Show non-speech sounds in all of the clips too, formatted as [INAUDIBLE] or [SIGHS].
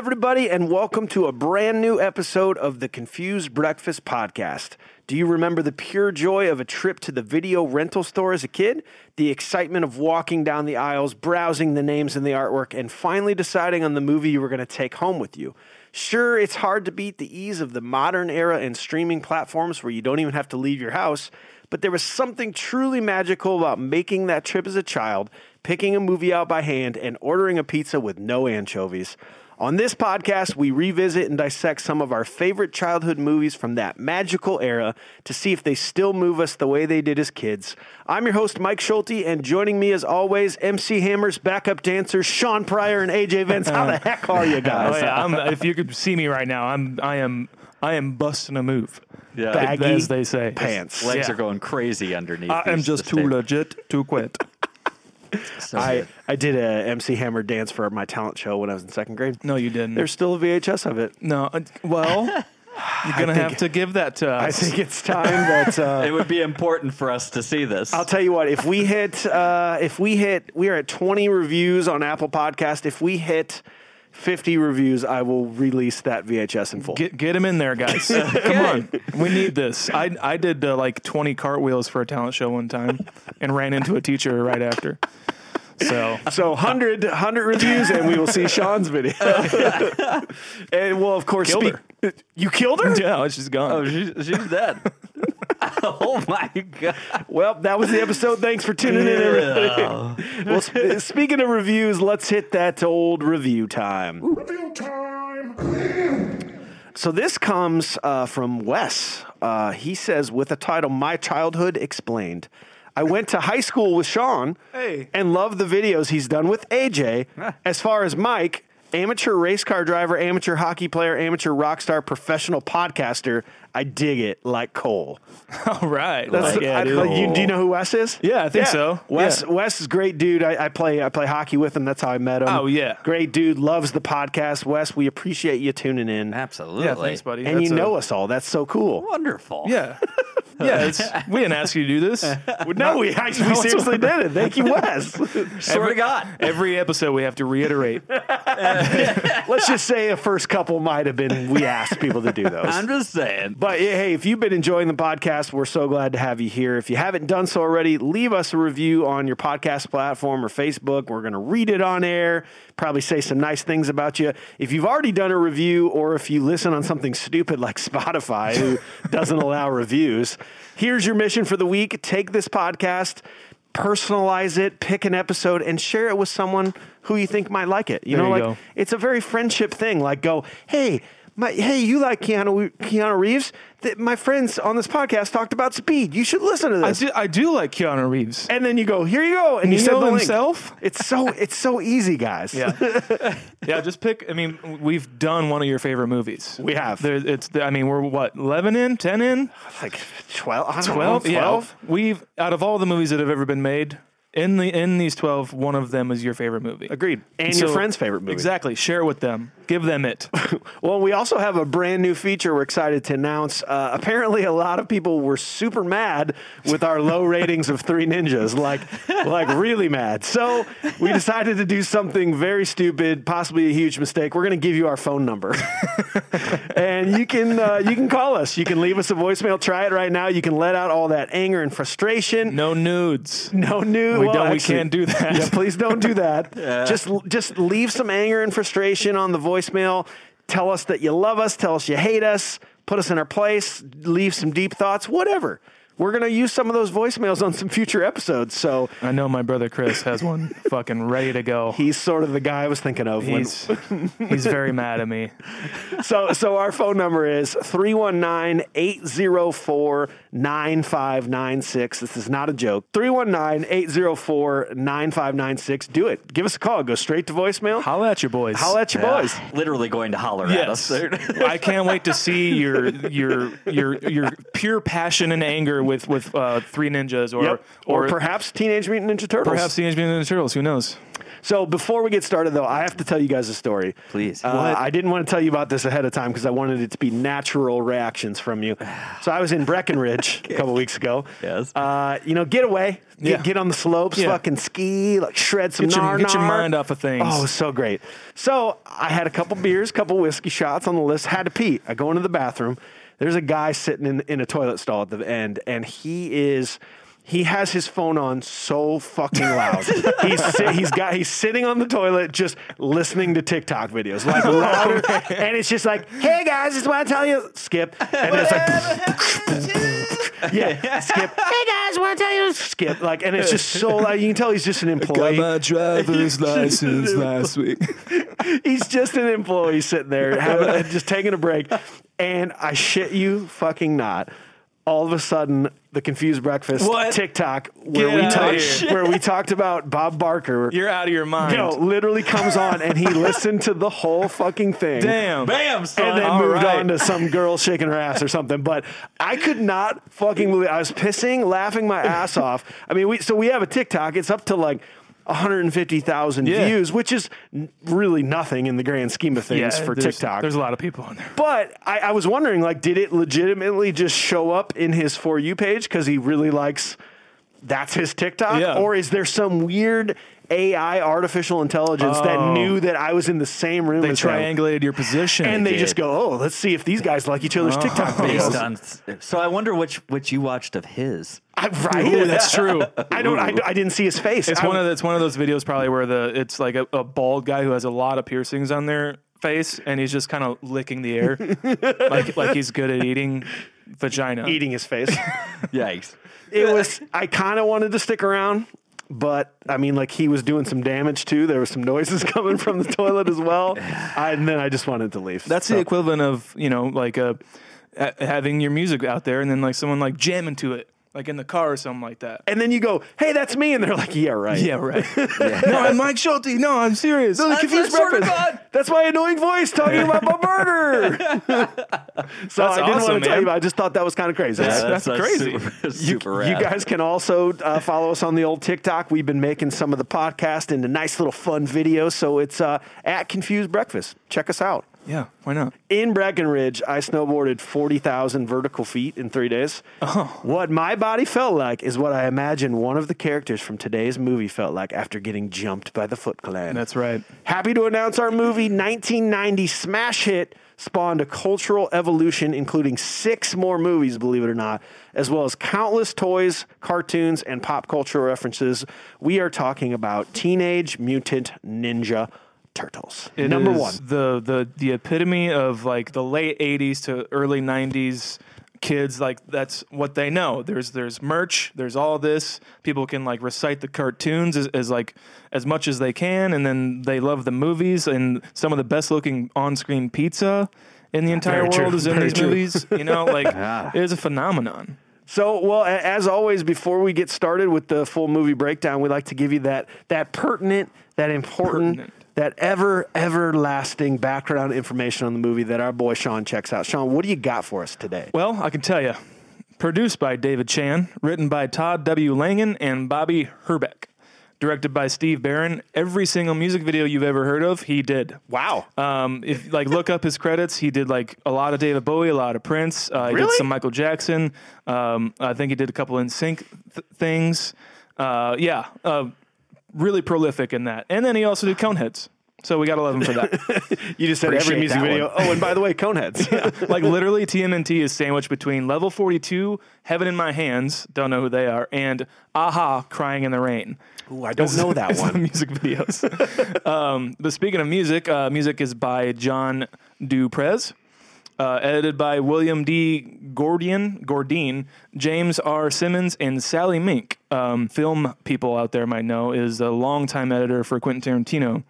Everybody, and welcome to a brand new episode of the Confused Breakfast Podcast. Do you remember the pure joy of a trip to the video rental store as a kid? The excitement of walking down the aisles, browsing the names and the artwork, and finally deciding on the movie you were going to take home with you. Sure, it's hard to beat the ease of the modern era and streaming platforms where you don't even have to leave your house, but there was something truly magical about making that trip as a child, picking a movie out by hand, and ordering a pizza with no anchovies. On this podcast, we revisit and dissect some of our favorite childhood movies from that magical era to see if they still move us the way they did as kids. I'm your host, Mike Schulte, and joining me as always, MC Hammer's backup dancers, Sean Pryor and AJ Vince. How the heck are you [LAUGHS] oh, guys? Oh, yeah, I'm, if you could see me right now, I'm I am I am busting a move. Yeah. Baggy as they say. pants. Legs Yeah. are going crazy underneath. I am just too tape. legit to quit. So I, good. I did a MC Hammer dance for my talent show when I was in second grade. No, you didn't. There's still a VHS of it. no. uh, Well, [LAUGHS] you're gonna have to give that to us. I think it's time that uh, [LAUGHS] it would be important for us to see this. I'll tell you what. If we hit, uh, if we hit, we are at 20 reviews on Apple Podcast. If we hit 50 reviews, I will release that VHS in full. Get get him in there, guys. [LAUGHS] Come on, we need this. I I did uh, like 20 cartwheels for a talent show one time, and ran into a teacher right after. So so 100, 100 reviews, and we will see [LAUGHS] Sean's video. [LAUGHS] and we'll of course Killed speak. You killed her. yeah, she's gone. oh, she's, she's dead. [LAUGHS] oh my god! Well, that was the episode. Thanks for tuning in, everybody. well, sp- speaking of reviews, let's hit that old review time. Review time. So this comes uh, from Wes. Uh, he says, with a title "My Childhood Explained." I went to high school with Sean Hey. and love the videos he's done with AJ. As far as Mike, amateur race car driver, amateur hockey player, amateur rock star, professional podcaster, I dig it like coal. [LAUGHS] All right. That's Like, the- yeah, I- like, you, do you know who Wes is? Yeah, I think so. Wes Yeah. Wes is a great dude. I, I play I play hockey with him. That's how I met him. Oh, yeah. great dude. Loves the podcast. Wes, we appreciate you tuning in. Absolutely. Yeah, thanks, buddy. And you a- know us all. That's so cool. Wonderful. Yeah. [LAUGHS] Yeah, it's, we didn't ask you to do this. [LAUGHS] No, we, I, we seriously did it. Thank you, Wes. Swear to God. Every episode we have to reiterate. Uh, Let's just say a first couple might have been we asked people to do those. I'm just saying. But hey, if you've been enjoying the podcast, we're so glad to have you here. If you haven't done so already, leave us a review on your podcast platform or Facebook. We're going to read it on air, probably say some nice things about you. If you've already done a review or if you listen on something stupid like Spotify, who [LAUGHS] doesn't allow reviews, here's your mission for the week take this podcast. Personalize it, pick an episode, and share it with someone who you think might like it. You There know, you like go. it's a very friendship thing. Like, go, hey, my, hey, you like Keanu, Keanu Reeves? Th- my friends on this podcast talked about Speed. You should listen to I this. do, I do like Keanu Reeves. and then you go, here you go, and you Neo said the link. himself? It's so [LAUGHS] it's so easy, guys. Yeah, [LAUGHS] yeah. Just pick. I mean, we've done one of your favorite movies. We have. There, it's. I mean, we're what eleven in, ten in, like twelve, I don't know, 12? Yeah. We've out of all the movies that have ever been made, in the in these twelve, one of them is your favorite movie. Agreed. And your friend's favorite movie. Exactly. Share with them. Give them it. [LAUGHS] Well, we also have a brand new feature we're excited to announce. Uh, apparently, a lot of people were super mad with our low [LAUGHS] ratings of Three Ninjas, like, like really mad. So we [LAUGHS] decided to do something very stupid, possibly a huge mistake. We're going to give you our phone number, and you can uh, you can call us. You can leave us a voicemail. Try it right now. You can let out all that anger and frustration. No nudes. No new. We well, don't. we can't do that. Yeah, please don't do that. [LAUGHS] Just just leave some anger and frustration on the voicemail. Tell us that you love us. Tell us you hate us. Put us in our place. Leave some deep thoughts. Whatever. We're gonna use some of those voicemails on some future episodes. So I know my brother Chris has one [LAUGHS] fucking ready to go. he's sort of the guy I was thinking of. when- He's he's very mad at me. [LAUGHS] so so our phone number is 319-804-9596 this is not a joke 319-804-9596 do it give us a call go straight to voicemail Holla at your boys. holla at your boys Literally going to holler at us. [LAUGHS] I can't wait to see your your your your pure passion and anger with with uh, Three Ninjas or Yep. or, or, perhaps teenage mutant ninja turtles perhaps Teenage Mutant Ninja Turtles. Who knows? so before we get started though i have to tell you guys a story Please. uh, What? i didn't want to tell you about this ahead of time because i wanted it to be natural reactions from you so i was in breckenridge [LAUGHS] a couple weeks ago Yes. uh, you know get away get, Yeah. get on the slopes Yeah. fucking ski like shred some Get your, nar get your mind off of things. Oh, so great. So I had a couple beers, couple whiskey shots on the list, had to pee. I go into the bathroom. There's a guy sitting in, in a toilet stall at the end, and he is. He has his phone on so fucking loud. [LAUGHS] he's he's got he's sitting on the toilet just listening to TikTok videos like [LAUGHS] louder, and it's just like, "Hey guys, just want to tell you, skip," and it's like, [LAUGHS] yeah, skip. Hey guys, want to tell you, skip, like, and it's just so like You can tell he's just an employee. Got my driver's [LAUGHS] license last week. [LAUGHS] He's just an employee sitting there, having, just taking a break. And I shit you fucking not. All of a sudden, the confused breakfast What? TikTok where Get we talked where we talked about Bob Barker. You're out of your mind. no, literally comes on and he listened to the whole fucking thing. Damn. Bam, son. And then All moved right. on to some girl shaking her ass or something. But I could not fucking believe I was pissing, laughing my ass off. I mean, we so we have a TikTok. It's up to like 150,000 Yeah. views, which is really nothing in the grand scheme of things Yeah, for there's- TikTok. There's a lot of people on there. but I, I was wondering, like, did it legitimately just show up in his For You page because he really likes that's his TikTok? Yeah. Or is there some weird AI artificial intelligence that Oh. knew that I was in the same room They as him? triangulated your position. And they did. just go, oh, let's see if these guys like each other's oh. TikTok [LAUGHS] Based videos. on, so I wonder which which you watched of his. I, right? Ooh, that's true. [LAUGHS] I don't. I, I didn't see his face. It's I- one of the, it's one of those videos probably where the it's like a, a bald guy who has a lot of piercings on their face and he's just kind of licking the air [LAUGHS] like like he's good at eating vagina. eating his face. Yikes. it was. I kind of wanted to stick around, but I mean, like he was doing some damage too. There were some noises [LAUGHS] coming from the toilet as well, I, and then I just wanted to leave. That's So- the equivalent of you know like uh, a, a having your music out there and then like someone like jamming to it like in the car or something like that. And then you go, "Hey, that's me," and they're like, "Yeah, right." Yeah, right. [LAUGHS] no, I'm Mike Schulte. No, I'm serious. The confused breakfast. [LAUGHS] That's my annoying voice talking about my burger. [LAUGHS] so I didn't awesome, want to tell man. you. but I just thought that was kind of crazy. That's- crazy. Super, super You rad. guys can also uh, follow us on the old TikTok. We've been making some of the podcast into nice little fun videos. So it's uh, at Confused Breakfast. Check us out. Yeah, why not? In Breckenridge, I snowboarded 40,000 vertical feet in three days. Oh. What my body felt like is what I imagine one of the characters from today's movie felt like after getting jumped by the Foot Clan. That's right. Happy to announce our movie 1990 smash hit spawned a cultural evolution, including six more movies, believe it or not, as well as countless toys, cartoons, and pop culture references. We are talking about Teenage Mutant Ninja Turtles. It Number one. the the the epitome of like the late '80s to early '90s kids. Like that's what they know. There's there's merch. There's all this. People can like recite the cartoons as, as like as much as they can, and then they love the movies and some of the best looking on screen pizza. in the entire Very true, world is in very these true. movies. You know, like [LAUGHS] Yeah. it is a phenomenon. So, well, as always, before we get started with the full movie breakdown, we like to give you that that pertinent, that important, Pertinent. That ever everlasting background information on the movie that our boy Sean checks out. Sean, what do you got for us today? Well, I can tell you. Produced by David Chan, written by Todd W. Langen and Bobby Herbeck, directed by Steve Barron. Every single music video you've ever heard of, he did. Wow. Um, if like look up his credits, he did like a lot of David Bowie, a lot of Prince. Uh, he Really? did some Michael Jackson. Um, I think he did a couple in sync th- things. Uh, yeah, uh, really prolific in that. And then he also did Coneheads. So we gotta love him for that. [LAUGHS] You just said every music video. one. Oh, and by the way, Coneheads. [LAUGHS] like literally, TMNT is sandwiched between Level 42, Heaven in My Hands, don't know who they are, and a-ha, Crying in the Rain. Ooh, I don't know that one. [LAUGHS] music videos. um, but speaking of music, uh, music is by John Du Prez, uh, edited by William D. Gordian, Gordine, James R. Simmons, and Sally Menke. Um, film people out there might know is a longtime editor for Quentin Tarantino,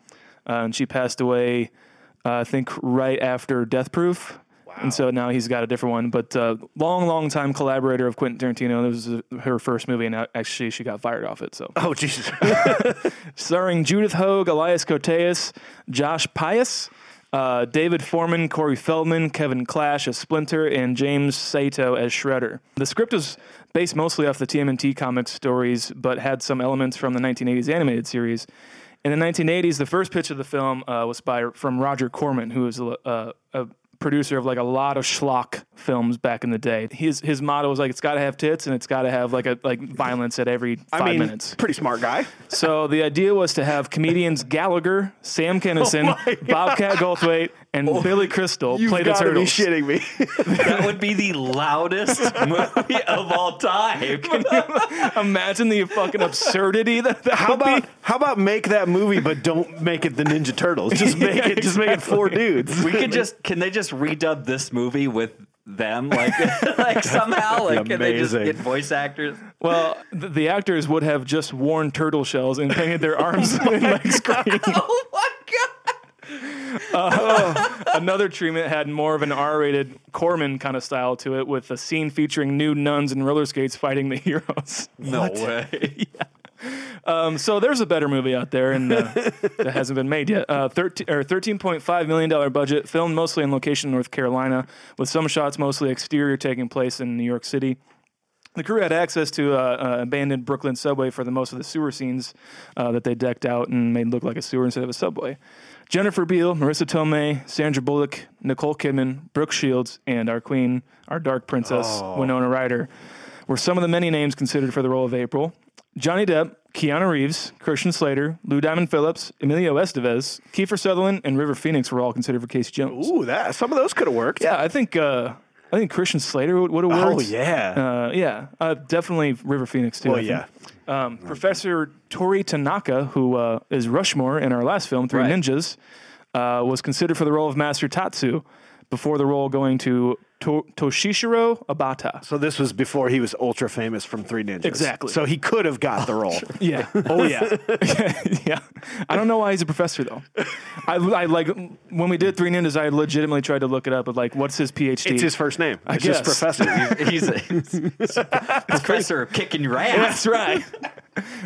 uh, and she passed away, uh, I think, right after Death Proof. And so now he's got a different one, but uh, long, long time collaborator of Quentin Tarantino. This was her first movie, and actually she got fired off it. So [LAUGHS] Oh, Jesus. [LAUGHS] starring Judith Hoag, Elias Koteas, Josh Pais, uh, David Forman, Corey Feldman, Kevin Clash as Splinter, and James Saito as Shredder. The script was based mostly off the TMNT comics stories, but had some elements from the 1980s animated series. In the 1980s, the first pitch of the film uh, was by from Roger Corman, who was a, a, a producer of like a lot of schlock films back in the day. His his motto was like it's got to have tits and it's got to have like a like violence at every five I mean, minutes. pretty smart guy. So the idea was to have comedians Gallagher, Sam [LAUGHS] oh Kinison, Bobcat Goldthwait, and oh, Billy Crystal Oh You've play the got to be shitting me. That would be the loudest [LAUGHS] movie of all time. Can you- Imagine the fucking absurdity that, that How would about be. how about make that movie, but don't make it the Ninja Turtles? Just [LAUGHS] make Yeah, it. Just make it four dudes. we could just can they just redub this movie with them like [LAUGHS] like somehow like can they just Amazing. get voice actors? Well, the, the actors would have just worn turtle shells and painted their arms and legs green. Oh my god! [LAUGHS] [LAUGHS] Another treatment had more of an R-rated Corman kind of style to it, with a scene featuring nude nuns and roller skates fighting the [LAUGHS] heroes. No way. Um, so there's a better movie out there, and uh, that hasn't been made yet. Uh, 13 or 13.5 million dollar budget, filmed mostly in location in North Carolina, with some shots mostly exterior taking place in New York City. The crew had access to uh, uh, abandoned Brooklyn subway for the most of the sewer scenes uh, that they decked out and made look like a sewer instead of a subway. Jennifer Beal, Marisa Tomei, Sandra Bullock, Nicole Kidman, Brooke Shields, and our queen, our dark princess, Winona Ryder, were some of the many names considered for the role of April. Johnny Depp, Keanu Reeves, Christian Slater, Lou Diamond Phillips, Emilio Estevez, Kiefer Sutherland, and River Phoenix were all considered for Casey Jones. Ooh, that some of those could have worked. Yeah, I think uh, I think Christian Slater would, would have Oh yeah. Uh, yeah, uh, definitely River Phoenix too. well, yeah. Um, Professor Toru Tanaka, who uh, is Rushmore in our last film, Three Right. Ninjas, uh, was considered for the role of Master Tatsu before the role going to to- Toshishiro Obata. So this was before he was ultra famous from Three Ninjas. Exactly. So he could have got the role. [LAUGHS] Yeah. Oh yeah. [LAUGHS] yeah. I don't know why he's a professor though. I, I like when we did Three Ninjas. I legitimately tried to look it up. But like, what's his PhD? It's his first name. I It's just guess. Professor. [LAUGHS] He's a, he's a professor of kicking your ass. That's right.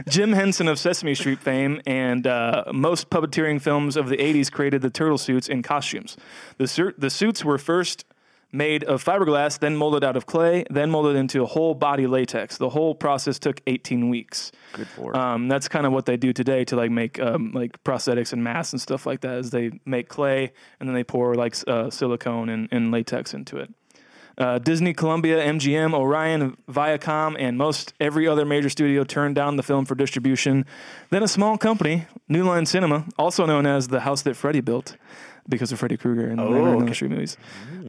Jim Henson of Sesame Street fame and uh, most puppeteering films of the 80s created the turtle suits and costumes. The, sur- the suits were first made of fiberglass, then molded out of clay, then molded into a whole body latex. The whole process took 18 weeks. Good for um, That's kind of what they do today to like make um, like prosthetics and masks and stuff like that. Is they make clay and then they pour like uh, silicone and, and latex into it. Uh, Disney, Columbia, MGM, Orion, Viacom, and most every other major studio turned down the film for distribution. Then a small company, New Line Cinema, also known as the house that Freddy built because of Freddy Krueger and the Nightmare on Elm okay. Street movies.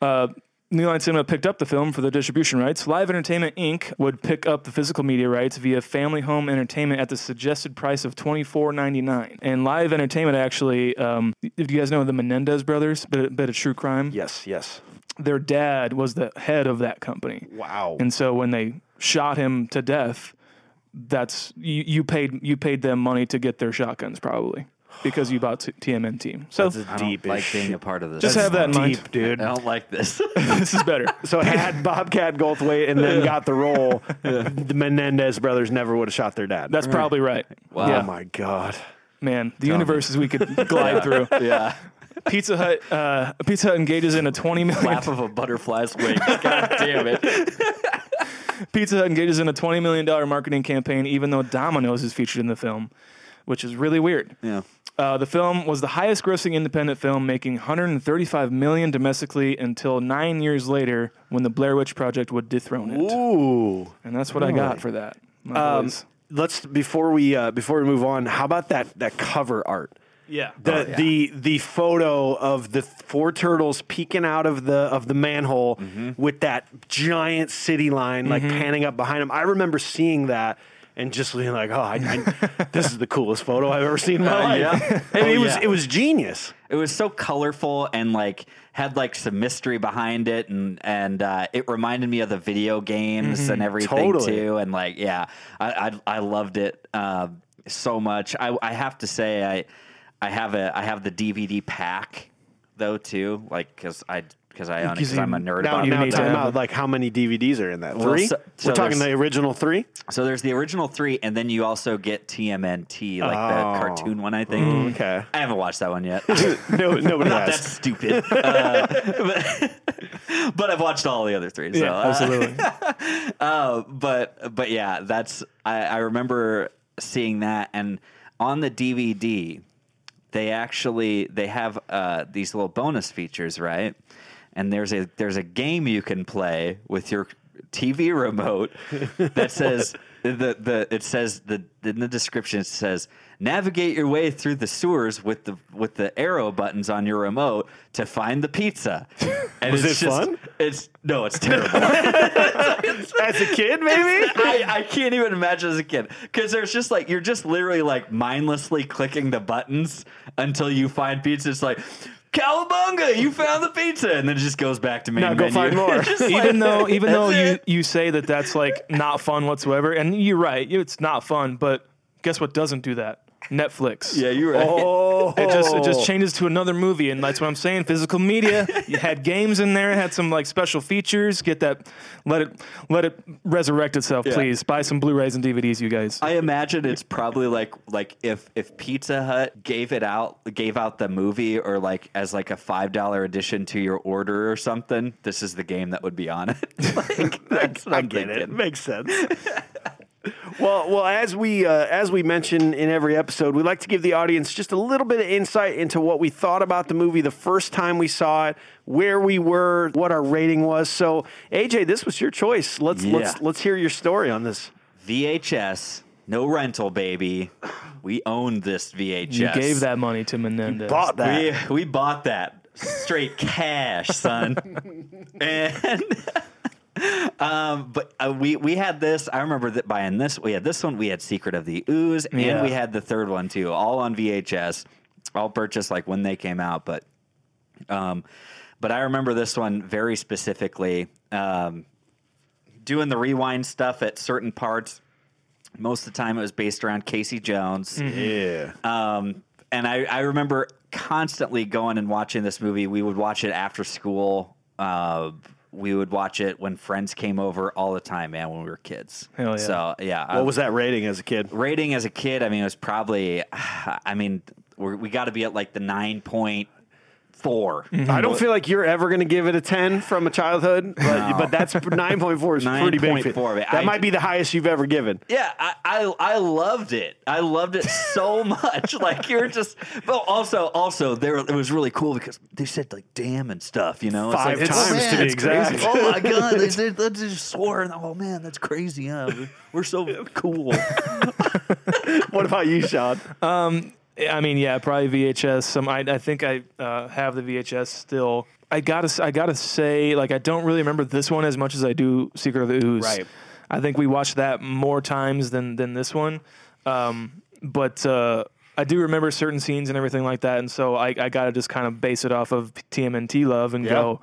Uh, New Line Cinema picked up the film for the distribution rights. Live Entertainment Inc. would pick up the physical media rights via Family Home Entertainment at the suggested price of twenty four ninety nine. And Live Entertainment actually, um, if you guys know the Menendez brothers, bit, bit of true crime yes, yes. their dad was the head of that company. Wow. And so when they shot him to death, that's you, you paid you paid them money to get their shotguns probably. Because you bought t- TMNT. So That's a I don't deep like being a part of this. just have that in mind. deep, dude. I don't like this. [LAUGHS] this is better. [LAUGHS] So had Bobcat Goldthwait and then got the role, [LAUGHS] the Menendez brothers never would have shot their dad. That's probably right. Wow. Yeah, oh my god. man, the universes we could glide through. yeah. Pizza Hut, uh, Pizza Hut engages in a twenty million. Flap of a butterfly's wings. God damn it. Pizza Hut engages in a twenty million dollar marketing campaign, even though Domino's is featured in the film, which is really weird. Yeah. Uh, the film was the highest grossing independent film, making 135 million domestically until nine years later when the Blair Witch Project would dethrone it. Ooh. And that's what I got for that. Um, let's before we uh, before we move on. How about that that cover art? yeah. The the the photo of the four turtles peeking out of the of the manhole with that giant city line like panning up behind them. I remember seeing that and just being like, "Oh, I, I, [LAUGHS] this is the coolest photo I've ever seen in my life." yeah. And Oh, it was yeah. it was genius. It was so colorful and like had like some mystery behind it, and and uh, it reminded me of the video games and everything Totally. too. And like, yeah, I I, I loved it uh, so much. I I have to say, I I have a I have the DVD pack though too, like because I because I own it 'Cause because I'm a nerd Now, about it. now time out. Like how many DVDs are in that? Well, Three. so- so We're talking the original three. So there's the original three, and then you also get TMNT, like Oh. the cartoon one, I think. Okay. I haven't watched that one yet. [LAUGHS] No, nobody [LAUGHS] Not has. that stupid. [LAUGHS] Uh, but, but I've watched all the other three. So, yeah, uh, absolutely. uh, but but yeah, that's I, I remember seeing that, and on the DVD, they actually they have uh, these little bonus features, right? And there's a there's a game you can play with your TV remote that [LAUGHS] says the the it says the in the description it says navigate your way through the sewers with the with the arrow buttons on your remote to find the pizza. [LAUGHS] And Was it's it just, fun? It's no, it's [LAUGHS] terrible. As a kid, maybe. I, I can't even imagine as a kid because there's just like you're just literally like mindlessly clicking the buttons until you find pizza. It's like Cowabunga, you found the pizza, and then it just goes back to main Now go menu. find [LAUGHS] more. Just like- even though even though That's you, you say that that's like not fun whatsoever, and you're right, it's not fun. But guess what doesn't do that? Netflix. yeah, you're right. Oh, It just it just oh. changes to another movie, and that's what I'm saying. Physical media. You had games in there, had some like special features. Get that, let it let it resurrect itself, please. Buy some Blu-rays and DVDs, you guys. I imagine it's probably like like if if Pizza Hut gave it out gave out the movie or like as like a five dollar addition to your order or something. This is the game that would be on it. [LAUGHS] like, [LAUGHS] that's what I I'm get it. thinking. Makes sense. [LAUGHS] well, well, as we uh, as we mention in every episode, we like to give the audience just a little bit of insight into what we thought about the movie the first time we saw it, where we were, what our rating was. So, AJ, this was your choice. Let's let's let's hear your story on this. VHS, no rental, baby. We owned this VHS. you gave that money to Menendez. Bought that. We we bought that straight cash, son. [LAUGHS] and [LAUGHS] um, but uh, we we had this. I remember that buying this. We had this one. We had Secret of the Ooze, and Yeah. we had the third one too, all on VHS. All purchased like when they came out, but um, but I remember this one very specifically. Um, doing the rewind stuff at certain parts. Most of the time, it was based around Casey Jones. Yeah. Um, and I, I remember constantly going and watching this movie. We would watch it after school. Uh, we would watch it when friends came over all the time, man, when we were kids. Hell yeah. So, yeah. I- What was that rating as a kid? rating as a kid? I mean, it was probably, [SIGHS] I mean, we're, we got to be at like the 9.4. Mm-hmm. I don't feel like you're ever going to give it a 10 from a childhood, but, but that's [LAUGHS] 9.4 is pretty big. 9.4, That I- might be the highest you've ever given. Yeah, I, I I loved it. I loved it so [LAUGHS] much. Like you're just, but also also there it was really cool because they said like damn and stuff. You know, It's Five like, times man, to be exact. crazy. Oh my [LAUGHS] god, they, they, they just swore. And, oh man, that's crazy. Yeah, we're, we're so cool. What about you, Sean? Um, I mean, yeah, probably VHS. Some, I, I think I uh, have the VHS still. I gotta, I gotta say, like, I don't really remember this one as much as I do Secret of the Ooze. Right. I think we watched that more times than than this one. Um, but uh, I do remember certain scenes and everything like that, and so I, I gotta just kind of base it off of TMNT love and go.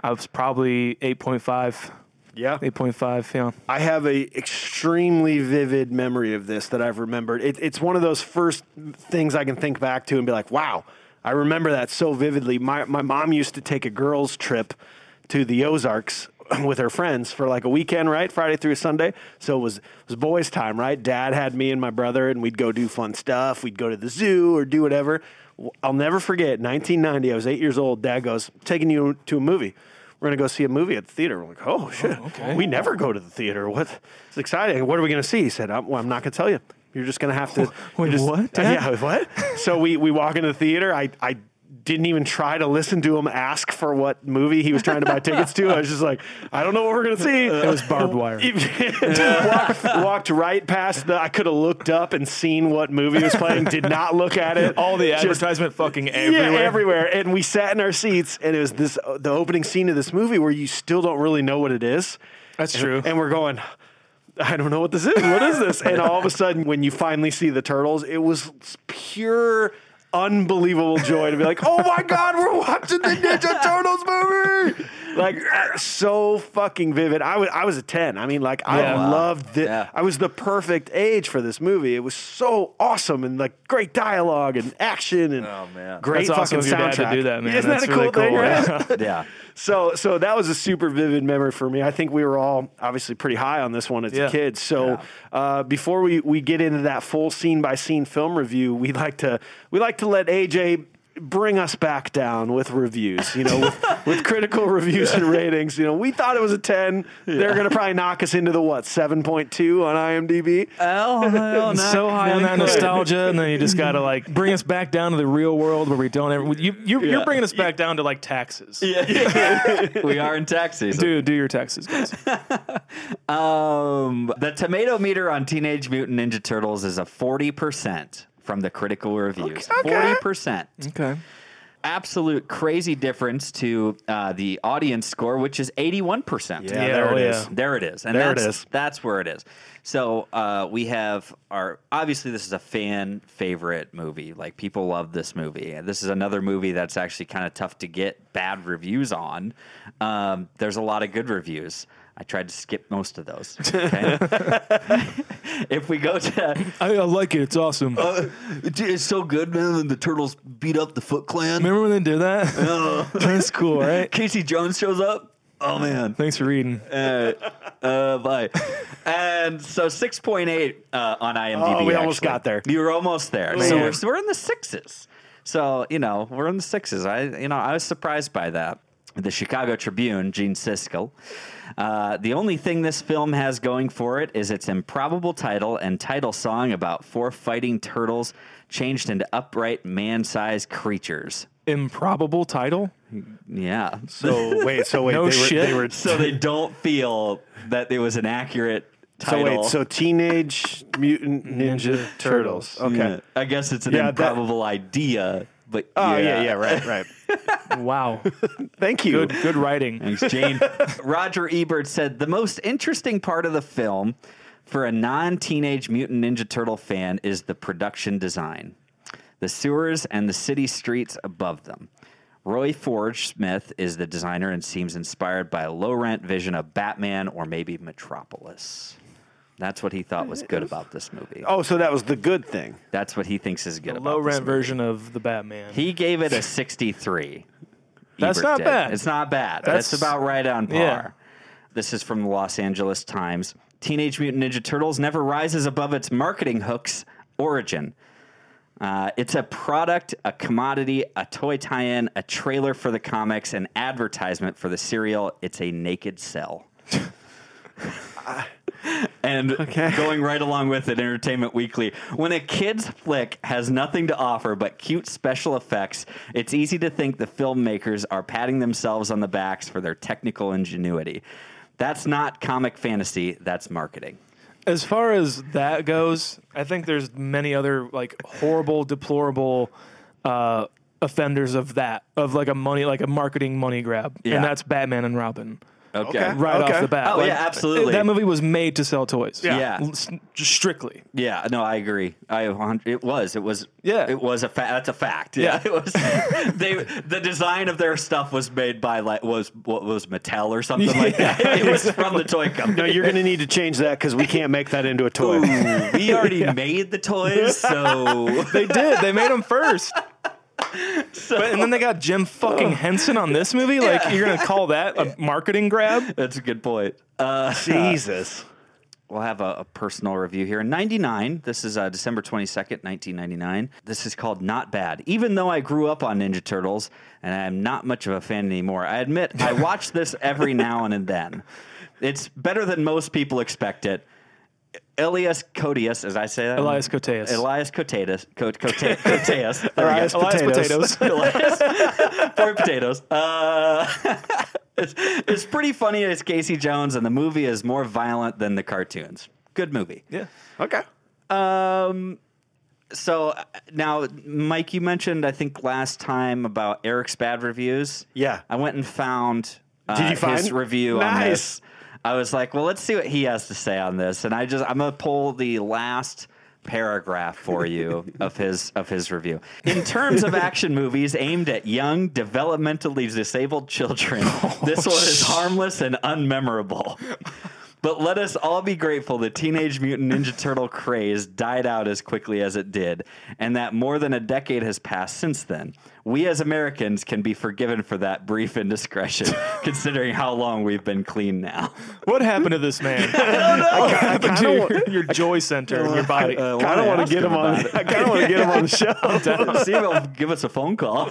I was probably eight point five. Yeah. 8.5. Yeah. I have a extremely vivid memory of this that I've remembered. It, it's one of those first things I can think back to and be like, wow, I remember that so vividly. My, my mom used to take a girls' trip to the Ozarks [LAUGHS] with her friends for like a weekend, right? Friday through Sunday. So it was, it was boys' time, right? Dad had me and my brother, and we'd go do fun stuff. We'd go to the zoo or do whatever. I'll never forget 1990. I was eight years old. Dad goes, taking you to a movie we're gonna go see a movie at the theater. We're like, oh shit, oh, okay. we never go to the theater. What? It's exciting. What are we gonna see? He said, I'm, well, I'm not gonna tell you. You're just gonna have to. [LAUGHS] Wait, just- what, [LAUGHS] Dad? Yeah, what? so we we walk into the theater. I I didn't even try to listen to him ask for what movie he was trying to buy [LAUGHS] tickets to. I was just like, I don't know what we're gonna see. It was barbed wire. [LAUGHS] walked, walked right past the. I could have looked up and seen what movie was playing. Did not look at it. All the Just- advertisement fucking everywhere. yeah, everywhere. And we sat in our seats, and it was this the opening scene of this movie where you still don't really know what it is. That's And- true. And we're going, I don't know what this is. What is this? and all of a [LAUGHS] sudden, when you finally see the turtles, it was pure. Unbelievable joy to be like, oh my God, we're watching the Ninja [LAUGHS] Turtles movie. Like, uh, so fucking vivid. I was, I was a 10. I mean, like, I Yeah. Wow. loved it. Yeah. I was the perfect age for this movie. It was so awesome and like great dialogue and action and Oh, man. great That's awesome fucking of your dad soundtrack. to do that, man. Isn't That's that a cool really thing? cool, right? [LAUGHS] yeah. Yeah. So, so that was a super vivid memory for me. I think we were all obviously pretty high on this one as Yeah. kids. So, uh, before we, we get into that full scene by scene film review, we like to we like to let AJ bring us back down with reviews. You know, with, [LAUGHS] with critical reviews and ratings. You know, we thought it was a ten. They're going to probably knock us into the what seven point two on IMDb. Oh, no, so high on that nostalgia, and then you just gotta like bring us back down to the real world where we don't ever. You, you Yeah. you're bringing us back down to like taxes. Yeah. [LAUGHS] we are in taxes. Dude, Do do your taxes, guys. [LAUGHS] Um, the tomato meter on Teenage Mutant Ninja Turtles is a 40% from the critical reviews. Okay, okay. 40%. Okay. Absolute crazy difference to uh, the audience score, which is 81%. Yeah, Yeah, there oh, it yeah. There it is. And There it that's, is. That's where it is. So uh, we have our obviously this is a fan favorite movie. Like people love this movie. And this is another movie that's actually kind of tough to get bad reviews on. Um, there's a lot of good reviews. I tried to skip most of those. Okay? [LAUGHS] if we go to I, I like it. It's awesome. it's so good, man. When the turtles beat up the Foot Clan. Remember when they did that? [LAUGHS] [LAUGHS] That's cool, right? Casey Jones shows up. Oh man. Thanks for reading. Uh, uh, bye. And so 6.8 uh, on IMDb. Oh, we almost actually. got there. You were almost there. So we're, so we're in the sixes. So, you know, we're in the sixes. I, you know, I was surprised by that. The Chicago Tribune, Gene Siskel. Uh, the only thing this film has going for it is its improbable title and title song about four fighting turtles changed into upright man-sized creatures. Improbable title. Yeah. So wait, so [LAUGHS] wait, No they were, shit. They were, so they don't feel that it was an accurate Title. so wait, so Teenage Mutant Ninja, Ninja Turtles. Turtles. Okay. Yeah. I guess it's an Yeah, that- improbable idea, but Oh yeah, yeah, right, right. [LAUGHS] Wow. Thank you. Good good writing. Thanks, Jane. [LAUGHS] Roger Ebert said the most interesting part of the film for a non-teenage Mutant Ninja Turtle fan is the production design, the sewers and the city streets above them. Roy Forge Smith is the designer and seems inspired by a low-rent vision of Batman or maybe Metropolis. That's what he thought was good about this movie. Oh, so that was the good thing. That's what he thinks is good The about low rent version of the Batman. He gave it a 63. That's Ebert not did. bad. It's not bad. That's, That's- about right on par. Yeah. This is from the Los Angeles Times. Teenage Mutant Ninja Turtles never rises above its marketing hook's origin. Uh, it's a product, a commodity, a toy tie in, a trailer for the comics, an advertisement for the cereal. It's a naked sell. [LAUGHS] [LAUGHS] and going right along with it, Entertainment Weekly. When a kid's flick has nothing to offer but cute special effects, it's easy to think the filmmakers are patting themselves on the backs for their technical ingenuity. That's not comic fantasy, that's marketing. as far as that goes, I think there's many other like horrible, deplorable uh, offenders of that of like a money like a marketing money grab, Yeah. and that's Batman and Robin. Okay. right Okay. off the bat. Oh, yeah, absolutely. That movie was made to sell toys. Yeah. Yeah. Just strictly. Yeah, no, I agree. I it was it was Yeah. it was a fact. That's a fact. Yeah, Yeah. [LAUGHS] it was. they the design of their stuff was made by like was what was Mattel or something like that. It was from the toy company. No, you're going to need to change that because we can't make that into a toy. Ooh, we already [LAUGHS] made the toys, so They did. They made them first. [LAUGHS] but, and then they got Jim fucking Henson on this movie. Like you're gonna call that a [LAUGHS] marketing grab? that's a good point. Uh, Jesus. We'll have a, a personal review here. In 99, this is uh, December 22nd, 1999. This is called Not Bad. Even though I grew up on Ninja Turtles and I'm not much of a fan anymore, I admit I [LAUGHS] watch this every now and then. It's better than most people expect it. Elias Codius, as I say that? Elias Koteas. Elias Cotatus. Cote, Cote, Coteus. There we go. Elias Elias potatoes. potatoes. [LAUGHS] Pork potatoes. Uh, [LAUGHS] it's, it's pretty funny as Casey Jones, and the movie is more violent than the cartoons. Good movie. yeah. Okay. Um, so uh, now, Mike, you mentioned I think last time about Eric's bad reviews. Yeah. I went and found uh, Did you find- his review on Nice. this. I was like, well, let's see what he has to say on this, and I just I'm gonna pull the last paragraph for [LAUGHS] you of his of his review. In terms of action movies aimed at young developmentally disabled children, [LAUGHS] oh, this one is harmless and unmemorable. But let us all be grateful the Teenage Mutant Ninja Turtle craze died out as quickly as it did, and that more than a decade has passed since then. We as Americans can be forgiven for that brief indiscretion, [LAUGHS] considering how long we've been clean now. What happened to this man? What happened to your, your joy center in your body? Uh, I don't want to get him on. I kind of want to get him on the [LAUGHS] show. [LAUGHS] See if he'll give us a phone call.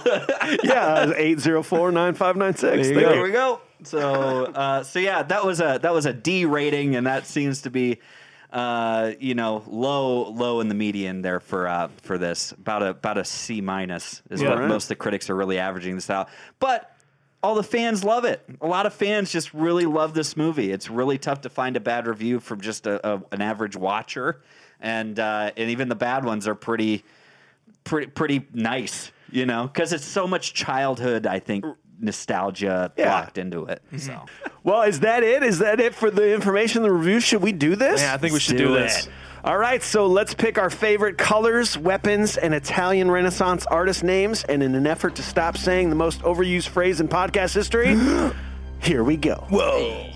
yeah, eight zero four nine five nine six. There there we go. So, uh, so yeah, that was a that was a D rating, and that seems to be, uh, you know, low low in the median there for uh, for this. About a about a C minus is Yeah. what Right. most of the critics are really averaging this out. But all the fans love it. A lot of fans just really love this movie. It's really tough to find a bad review from just a, a an average watcher, and uh, and even the bad ones are pretty pretty pretty nice, you know, because it's so much childhood. I think nostalgia Yeah. locked into it. Mm-hmm. So Well, is that it? Is that it for the information, the review? Should we do this? Yeah, I think we should do do it. this. All right, so let's pick our favorite colors, weapons, and Italian Renaissance artist names. And in an effort to stop saying the most overused phrase in podcast history, [GASPS] here we go. Whoa.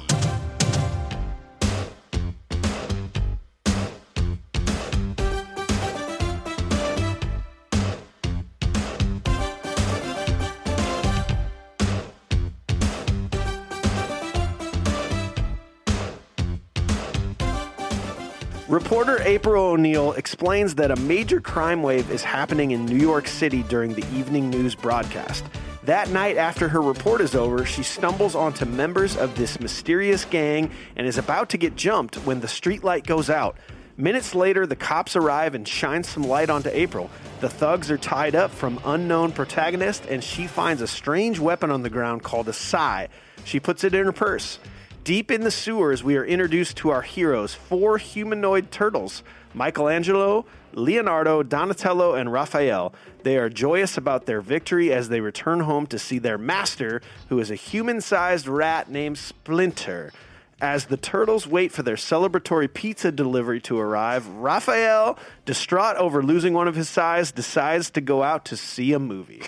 April O'Neil explains that a major crime wave is happening in New York City during the evening news broadcast. That night, after her report is over, she stumbles onto members of this mysterious gang and is about to get jumped when the streetlight goes out. Minutes later, the cops arrive and shine some light onto April. The thugs are tied up from unknown protagonist, and she finds a strange weapon on the ground called a sai. She puts it in her purse. Deep in the sewers, we are introduced to our heroes, four humanoid turtles Michelangelo, Leonardo, Donatello, and Raphael. They are joyous about their victory as they return home to see their master, who is a human sized rat named Splinter. As the turtles wait for their celebratory pizza delivery to arrive, Raphael, distraught over losing one of his sais, decides to go out to see a movie.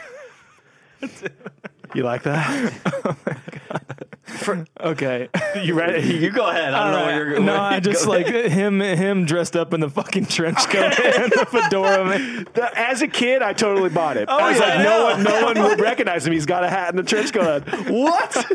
[LAUGHS] you like that? [LAUGHS] [LAUGHS] Oh okay. [LAUGHS] You ready? you go ahead. I don't know where you're going. no, I just like him him dressed up in the fucking trench coat and the fedora. Man. The- as a kid, I totally bought it. Oh, I was yeah, like, no one, no one would recognize him. He's got a hat and a trench coat. on. What,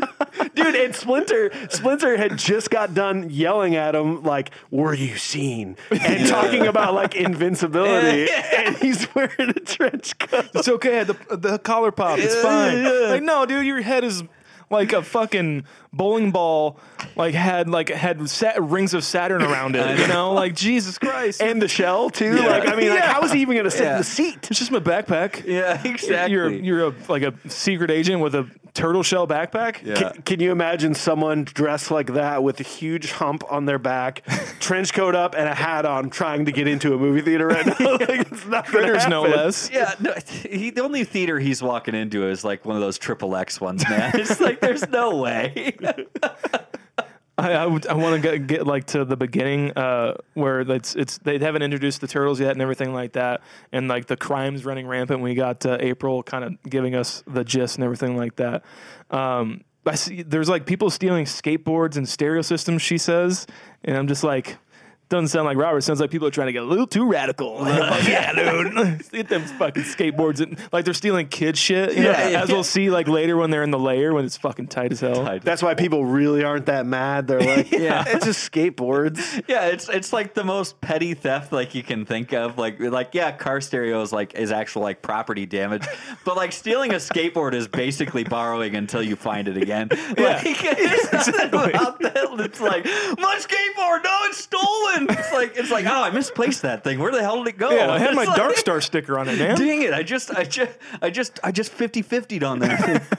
dude? And Splinter, Splinter had just got done yelling at him, like, "Were you seen?" and talking about like invincibility, and he's wearing a trench coat. It's okay. The the collar pop. It's fine. Like no, dude, your head is like a fucking bowling ball. Like had like had rings of Saturn around it. [LAUGHS] You know, like Jesus Christ. And the shell too. Like, I mean, like, Yeah. how is he even going to sit in Yeah. the seat? it's just my backpack. yeah, [LAUGHS] exactly. You're you're a like a secret agent with a turtle shell backpack. Can, can you imagine someone dressed like that with a huge hump on their back, [LAUGHS] trench coat up, and a hat on, trying to get into a movie theater right now? [LAUGHS] like, it's not gonna Critters, no less. Yeah, no, he, the only theater he's walking into is like one of those triple X ones, man. [LAUGHS] It's like there's no way. I, I, I want to get, get like to the beginning uh, where it's it's they haven't introduced the turtles yet and everything like that, and like the crimes running rampant. We got uh, April kind of giving us the gist and everything like that. Um, I see there's like people stealing skateboards and stereo systems. She says, and I'm just like. Doesn't sound like Robert. Sounds like people are trying to get a little too radical. [LAUGHS] Like, [LAUGHS] yeah, dude. Get [LAUGHS] them fucking skateboards and like they're stealing kid shit. You know, Yeah, yeah, as we'll see like later when they're in the lair when it's fucking tight as hell. Tight That's why people really aren't that mad. They're like, yeah, it's just skateboards. Yeah, it's it's like the most petty theft like you can think of. Like like yeah, car stereo is like is actual like property damage, but like stealing a skateboard is basically borrowing until you find it again. Like it's nothing about that. It's like my skateboard, no, it's stolen. It's like it's like oh, I misplaced that thing. Where the hell did it go? Yeah, I had my It's like- Dark Star sticker on it, man. Dang it! I just, I just, I just, I just 50-50'd on that. [LAUGHS]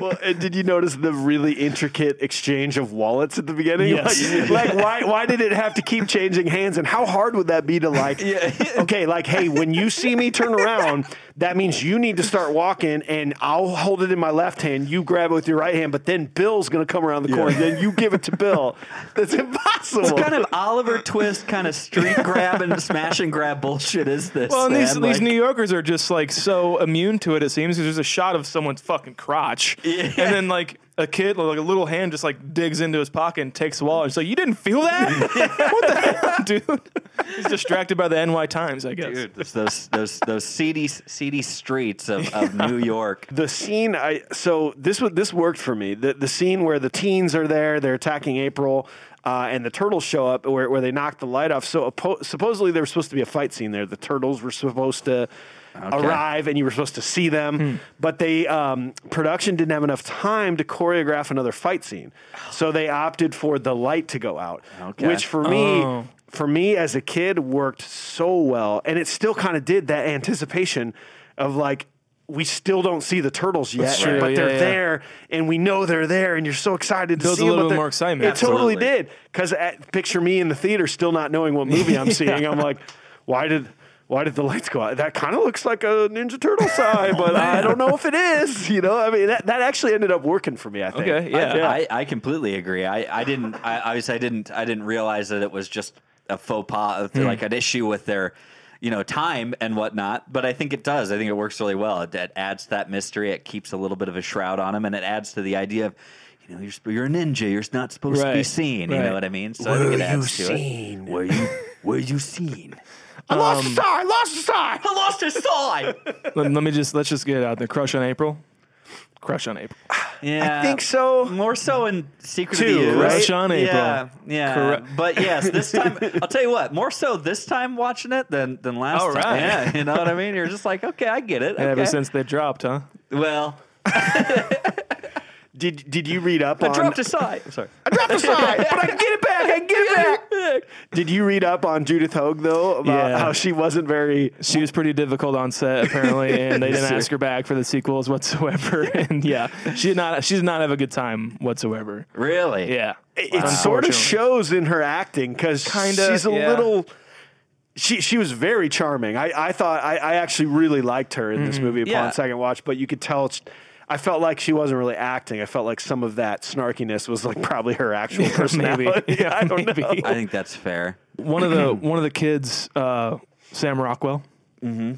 Well, and did you notice the really intricate exchange of wallets at the beginning? Yes. Like, like, why why did it have to keep changing hands? And how hard would that be to like? [LAUGHS] Okay, like hey, when you see me turn around, that means you need to start walking, and I'll hold it in my left hand. You grab it with your right hand, but then Bill's gonna come around the corner. Then you give it to Bill. [LAUGHS] That's impossible. What kind of Oliver Twist kind of street grab and smash and grab bullshit is this? Well, and these, man? these New Yorkers are just like so immune to it. It seems 'cause there's a shot of someone's fucking crotch, and then like a kid, like a little hand, just like digs into his pocket and takes the wallet. It's like you didn't feel that? [LAUGHS] what the hell, [LAUGHS] dude? He's distracted by the NY Times, I guess. Dude, those those those seedy seedy streets of, of New York. [LAUGHS] the scene I so this was this worked for me. The the scene where the teens are there, they're attacking April, uh, and the turtles show up where, where they knock the light off. So oppo- supposedly there was supposed to be a fight scene there. The turtles were supposed to arrive, and you were supposed to see them, Hmm. but they um, production didn't have enough time to choreograph another fight scene, so they opted for the light to go out, Okay. which for me Oh. for me as a kid worked so well and it still kind of did that anticipation of like we still don't see the turtles yet but yeah, they're yeah. there and we know they're there and you're so excited to Builds see a them little they're- more excitement. it totally did because picture me in the theater still not knowing what movie i'm [LAUGHS] seeing i'm like why did why did the lights go out? That kind of looks like a Ninja Turtle sign, but I [LAUGHS] don't know if it is. You know, I mean, that, that actually ended up working for me. I think. Okay, yeah. I, I completely agree. I, I didn't. I obviously I didn't. I didn't realize that it was just a faux pas, Hmm. like an issue with their, you know, time and whatnot. But I think it does. I think it works really well. It, it adds to that mystery. It keeps a little bit of a shroud on them, and it adds to the idea of. You know, you're, you're a ninja. You're not supposed to be Right, seen. You right. know what I mean? So I think it Were you adds to seen? it. Were you? Were you seen? I lost the um, star. I lost the star. I lost his side. [LAUGHS] Let, let me just let's just get uh, it out there. Crush on April. Crush on April. [SIGHS] Yeah, I think so. More so in Secret Two, of the Ooze. right? Crush on April. Yeah, yeah. Correct. But yes, this [LAUGHS] time I'll tell you what. More so this time watching it than than last All time. right. Yeah, you know what I mean. You're just like, okay, I get it. [LAUGHS] Ever since they dropped, huh? well, Did Did you read up I on? dropped aside. I'm sorry. I dropped the side, but I can get it back. I get back. Did you read up on Judith Hoag though about Yeah. how she wasn't very? She was pretty difficult on set apparently, and they didn't [LAUGHS] ask her back for the sequels whatsoever. [LAUGHS] And yeah, she did not. She did not have a good time whatsoever. Really? Yeah, It sort of shows in her acting because Kinda, she's a yeah. little. She she was very charming. I, I thought I, I actually really liked her in this mm-hmm. movie upon Yeah. second watch, but you could tell. It's, I felt like she wasn't really acting. I felt like some of that snarkiness was like probably her actual [LAUGHS] personality. maybe. [LAUGHS] Yeah, I don't maybe. know. I think that's fair. one of the one of the kids, uh, Sam Rockwell, mm-hmm.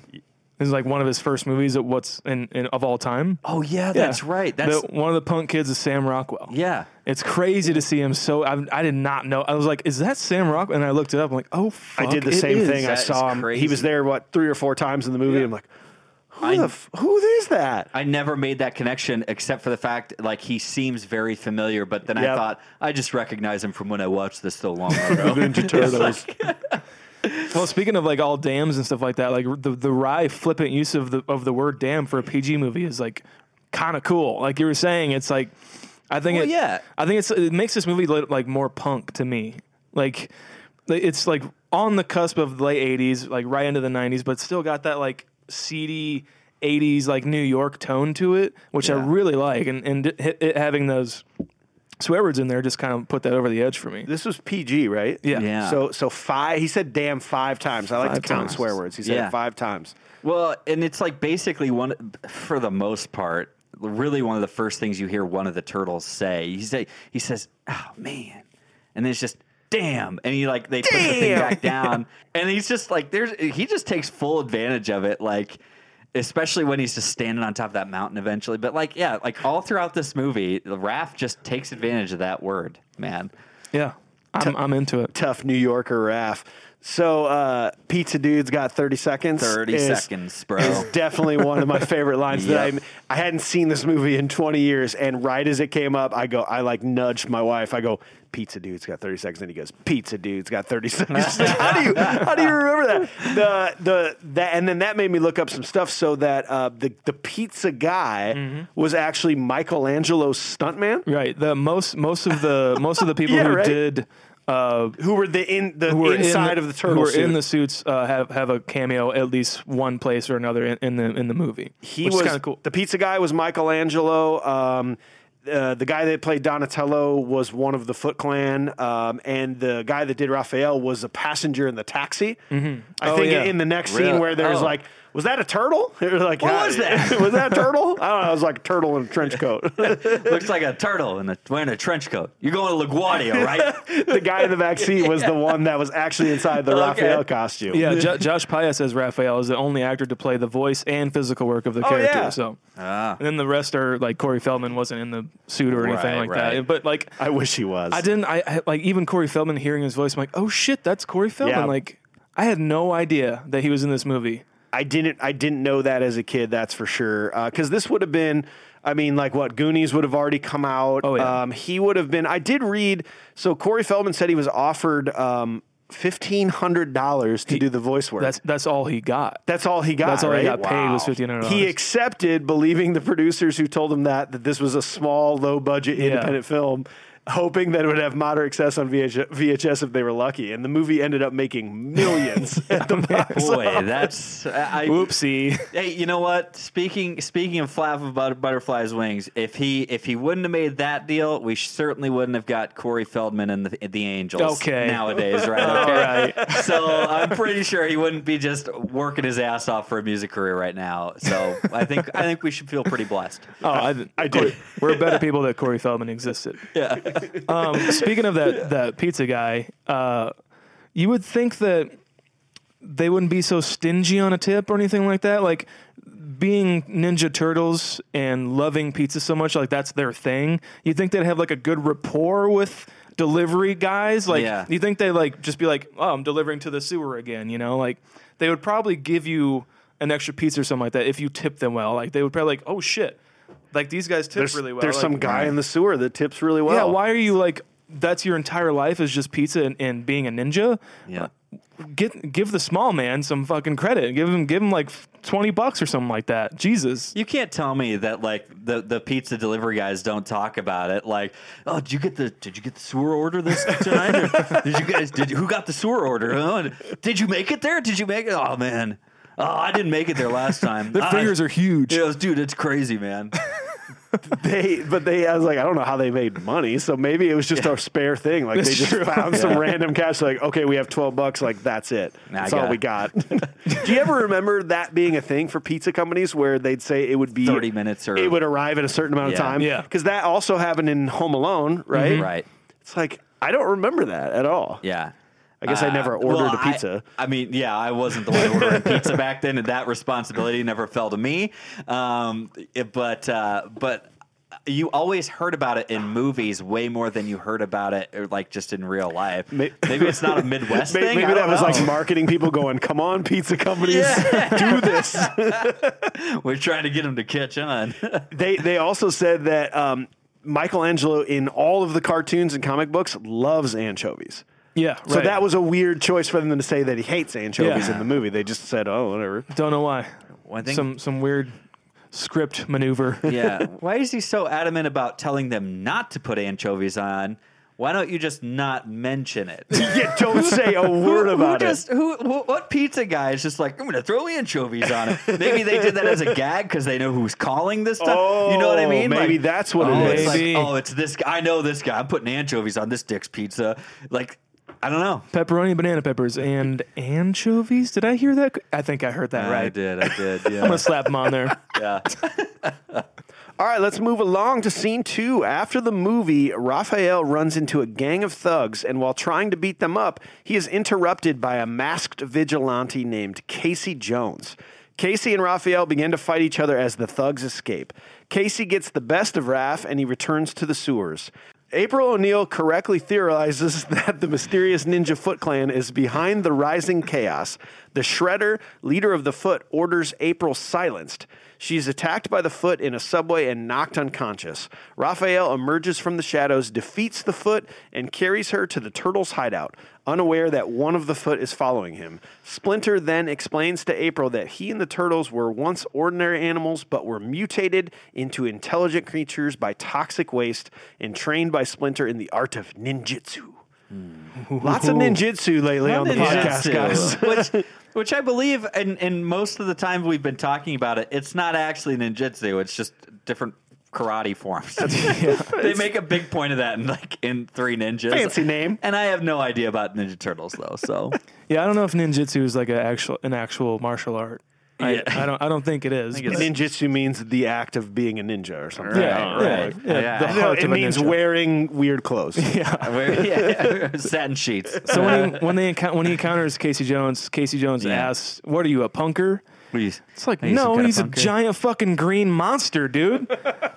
is like one of his first movies of what's in, in of all time. Oh yeah, Yeah. that's right. That's The- one of the punk kids is Sam Rockwell. yeah. It's crazy to see him so. I, I did not know. I was like, "Is that Sam Rockwell?" And I looked it up. I'm like, "Oh, fuck, I did the it same is. thing. I That saw is him. He crazy. was there what three or four times in the movie. I'm like, who I- the f- who is that? I never made that connection except for the fact like he seems very familiar, but then I thought I just recognize him from when I watched this so long [LAUGHS] ago. Ninja [LAUGHS] Turtles. [LAUGHS] Well, speaking of like all damns and stuff like that, like the the wry flippant use of the of the word damn for a PG movie is like kind of cool. Like you were saying, it's like I think Well, it, yeah. I think it's it makes this movie li- like more punk to me. Like it's like on the cusp of the late '80s, like right into the '90s, but still got that like seedy '80s like New York tone to it, which I really like, and and it, it having those swear words in there just kind of put that over the edge for me. This was PG, right? Yeah. Yeah. So so five. He said "damn" five times. I like Five to count times. swear words. He said Yeah. it five times. Well, and it's like basically one for the most part, really one of the first things you hear one of the turtles say. He say he says, "Oh man," and then it's just. Damn, and he like they put the thing back down, [LAUGHS] and he's just like there's he just takes full advantage of it, like especially when he's just standing on top of that mountain eventually. But like yeah, like all throughout this movie, the Raph just takes advantage of that word, man. Yeah, I'm, I'm into it. Tough New Yorker Raph. So uh, Pizza Dude's got thirty seconds. 30 is- seconds, bro. Is definitely one of my favorite lines Yep. that I I hadn't seen this movie in twenty years, and right as it came up, I go I like nudged my wife. I go. Pizza dude's got thirty seconds, and he goes. Pizza dude's got thirty [LAUGHS] seconds. [LAUGHS] how do you how do you remember that? The the that and then that made me look up some stuff so that uh, the the pizza guy Mm-hmm. was actually Michelangelo's stuntman. Right. The most most of the most of the people [LAUGHS] Yeah, who right. did uh, Who were the in the inside in of the turtle who were suit. in the suits uh, have have a cameo at least one place or another in, in the in the movie. he was kind of cool. The pizza guy was Michelangelo. Um, uh, the guy that played Donatello was one of the Foot Clan, um, and the guy that did Raphael was a passenger in the taxi. I Oh, think yeah. in the next Really? scene where there's Oh. like, was that a turtle? [LAUGHS] They were like, What "Yeah, was that?" [LAUGHS] was that a turtle? I don't know. It was like a turtle in a trench coat. [LAUGHS] Looks like a turtle in a, wearing a trench coat. You're going to LaGuardia, right? the guy in the back seat was the one that was actually inside the Okay. Raphael costume. Yeah, Jo- Josh Pais as Raphael is the only actor to play the voice and physical work of the Oh, character. yeah. So, Ah. and then the rest are like Corey Feldman wasn't in the suit or anything Right, like right. that. But like, I wish he was. I didn't. I, I like even Corey Feldman hearing his voice. I'm like, oh shit, that's Corey Feldman. Yeah. Like, I had no idea that he was in this movie. I didn't I didn't know that as a kid. That's for sure. Because this would have been. I mean, like what Goonies would have already come out. Oh, yeah. Um, he would have been. I did read. So Corey Feldman said he was offered um, fifteen hundred dollars to do the voice work. That's that's all he got. That's all he got. That's all right? he got paid was fifteen hundred He accepted, believing the producers who told him that that this was a small, low budget independent film, hoping that it would have moderate success on VH- VHS if they were lucky. And the movie ended up making millions [LAUGHS] at the box Boy, office. that's I, Whoopsie. Hey, you know what? Speaking speaking of flap of but- butterflies wings, if he if he wouldn't have made that deal, we certainly wouldn't have got Corey Feldman and the, the Angels Okay. nowadays, right? [LAUGHS] All Okay. right. So I'm pretty sure he wouldn't be just working his ass off for a music career right now. So I think I think we should feel pretty blessed. Oh, I, I do. We're better people that Corey Feldman existed. Yeah. [LAUGHS] Um, speaking of that that pizza guy, uh, you would think that they wouldn't be so stingy on a tip or anything like that. Like being Ninja Turtles and loving pizza so much, like that's their thing. You think they'd have like a good rapport with delivery guys? Like Yeah. you think they like just be like, oh, I'm delivering to the sewer again. You know, like they would probably give you an extra pizza or something like that if you tip them well. Like they would probably like, oh shit. Like these guys tip There's, really well. there's Like, some guy in the sewer that tips really well. yeah, why are you like? That's your entire life is just pizza and, and being a ninja. Yeah. Uh, get give the small man some fucking credit. Give him give him like twenty bucks or something like that. Jesus. You can't tell me that like the, the pizza delivery guys don't talk about it. Like, oh, did you get the did you get the sewer order this [LAUGHS] tonight? Or did you guys did you, who got the sewer order? Oh, huh? Did you make it there? Did you make it? Oh man, oh I didn't make it there last time. The I- fingers are huge. Yeah, dude, it's crazy, man. [LAUGHS] They, but they, I was like, I don't know how they made money. So maybe it was just a spare thing. Like they just true. found some random cash. Like, okay, we have twelve bucks. Like that's it. Nah, I That's all got we [LAUGHS] got. Do you ever remember that being a thing for pizza companies where they'd say it would be 30 minutes or- it would arrive at a certain amount of time? Yeah. because that also happened in Home Alone, right? right. It's like I don't remember that at all. Yeah. I guess I Uh, never ordered well, a pizza. I, I mean, yeah, I wasn't the one ordering pizza [LAUGHS] back then, and that responsibility never fell to me. Um, it- but uh, but you always heard about it in movies way more than you heard about it, or like just in real life. Maybe it's not a [LAUGHS] Midwest Maybe, thing. maybe I that don't was know. like marketing people going, "Come on, pizza companies, [LAUGHS] do this." We're trying to get them to catch on. they they also said that um, Michelangelo in all of the cartoons and comic books loves anchovies. Yeah. So that was a weird choice for them to say that he hates anchovies Yeah. in the movie. They just said, "Oh, whatever." don't know why. One thing- Some some weird script maneuver. [LAUGHS] yeah. [LAUGHS] Why is he so adamant about telling them not to put anchovies on Why don't you just not mention it? [LAUGHS] yeah, don't say a word who about it. just who, wh- what pizza guy is just like I'm gonna throw anchovies on it? Maybe they did that as a gag because they know who's calling this stuff. you know what I Oh, mean? maybe Like, that's what it oh, is. It's like, Maybe. oh, it's this guy. I know this guy. I'm putting anchovies on this dick's pizza. Like I don't know. Pepperoni, banana peppers, and anchovies. Did I hear that? I think I heard that right. I did. I did. [LAUGHS] Yeah. I'm gonna slap them on there. [LAUGHS] yeah. [LAUGHS] All right, let's move along to scene two. After the movie, Raphael runs into a gang of thugs, and while trying to beat them up, he is interrupted by a masked vigilante named Casey Jones. Casey and Raphael begin to fight each other as the thugs escape. Casey gets the best of Raph, and he returns to the sewers. April O'Neil correctly theorizes [LAUGHS] that the mysterious Ninja Foot Clan is behind the rising chaos. The Shredder, leader of the Foot, orders April silenced. She's attacked by the Foot in a subway and knocked unconscious. Raphael emerges from the shadows, defeats the Foot, and carries her to the Turtles' hideout, unaware that one of the Foot is following him. Splinter then explains to April that he and the Turtles were once ordinary animals but were mutated into intelligent creatures by toxic waste and trained by Splinter in the art of ninjutsu. Hmm. Lots of ninjutsu lately on the podcast, guys. [LAUGHS] which, which I believe, and, and most of the time we've been talking about it, it's not actually ninjutsu. It's just different karate forms. [LAUGHS] they make a big point of that in like in Three Ninjas. Fancy name. And I have no idea about Ninja Turtles though. So [LAUGHS] Yeah, I don't know if ninjutsu is like an actual an actual martial art. I, Yeah. I don't I don't think it is. think Ninjutsu means the act of being a ninja or something. yeah, Right, yeah, right. yeah, Yeah. the I No, heart it of a means ninja. wearing weird clothes. Where- [LAUGHS] yeah, [LAUGHS] [LAUGHS] satin sheets. So when he, when they encou- when he encounters Casey Jones, Casey Jones Yeah. asks, "What are you, a punker?" Please. It's like, Are no, kind of he's a giant fucking green monster, dude.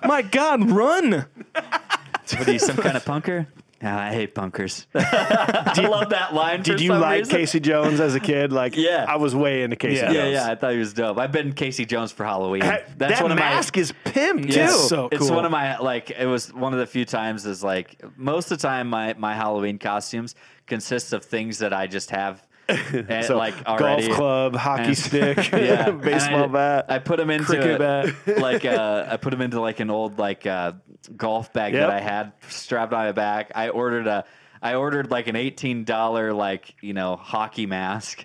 My God, run! What are you, some kind of punker? Ah, I hate punkers. [LAUGHS] I love that line. Did you like reason. Casey Jones as a kid? Like, Yeah. I was way into Casey Yeah. Jones. Yeah, yeah, I thought he was dope. I've been Casey Jones for Halloween. Ha- That's that one of my mask is pimp too. So It's one of my like. It was one of the few times is like most of the time my my Halloween costumes consists of things that I just have. And, [LAUGHS] So, like already. golf club, hockey And- [LAUGHS] stick, yeah, baseball I, bat. I put them into Cricket a- bat. like uh, I put them into like an old like uh, golf bag Yep. that I had strapped on my back. I ordered a I ordered like an eighteen dollar like you know hockey mask.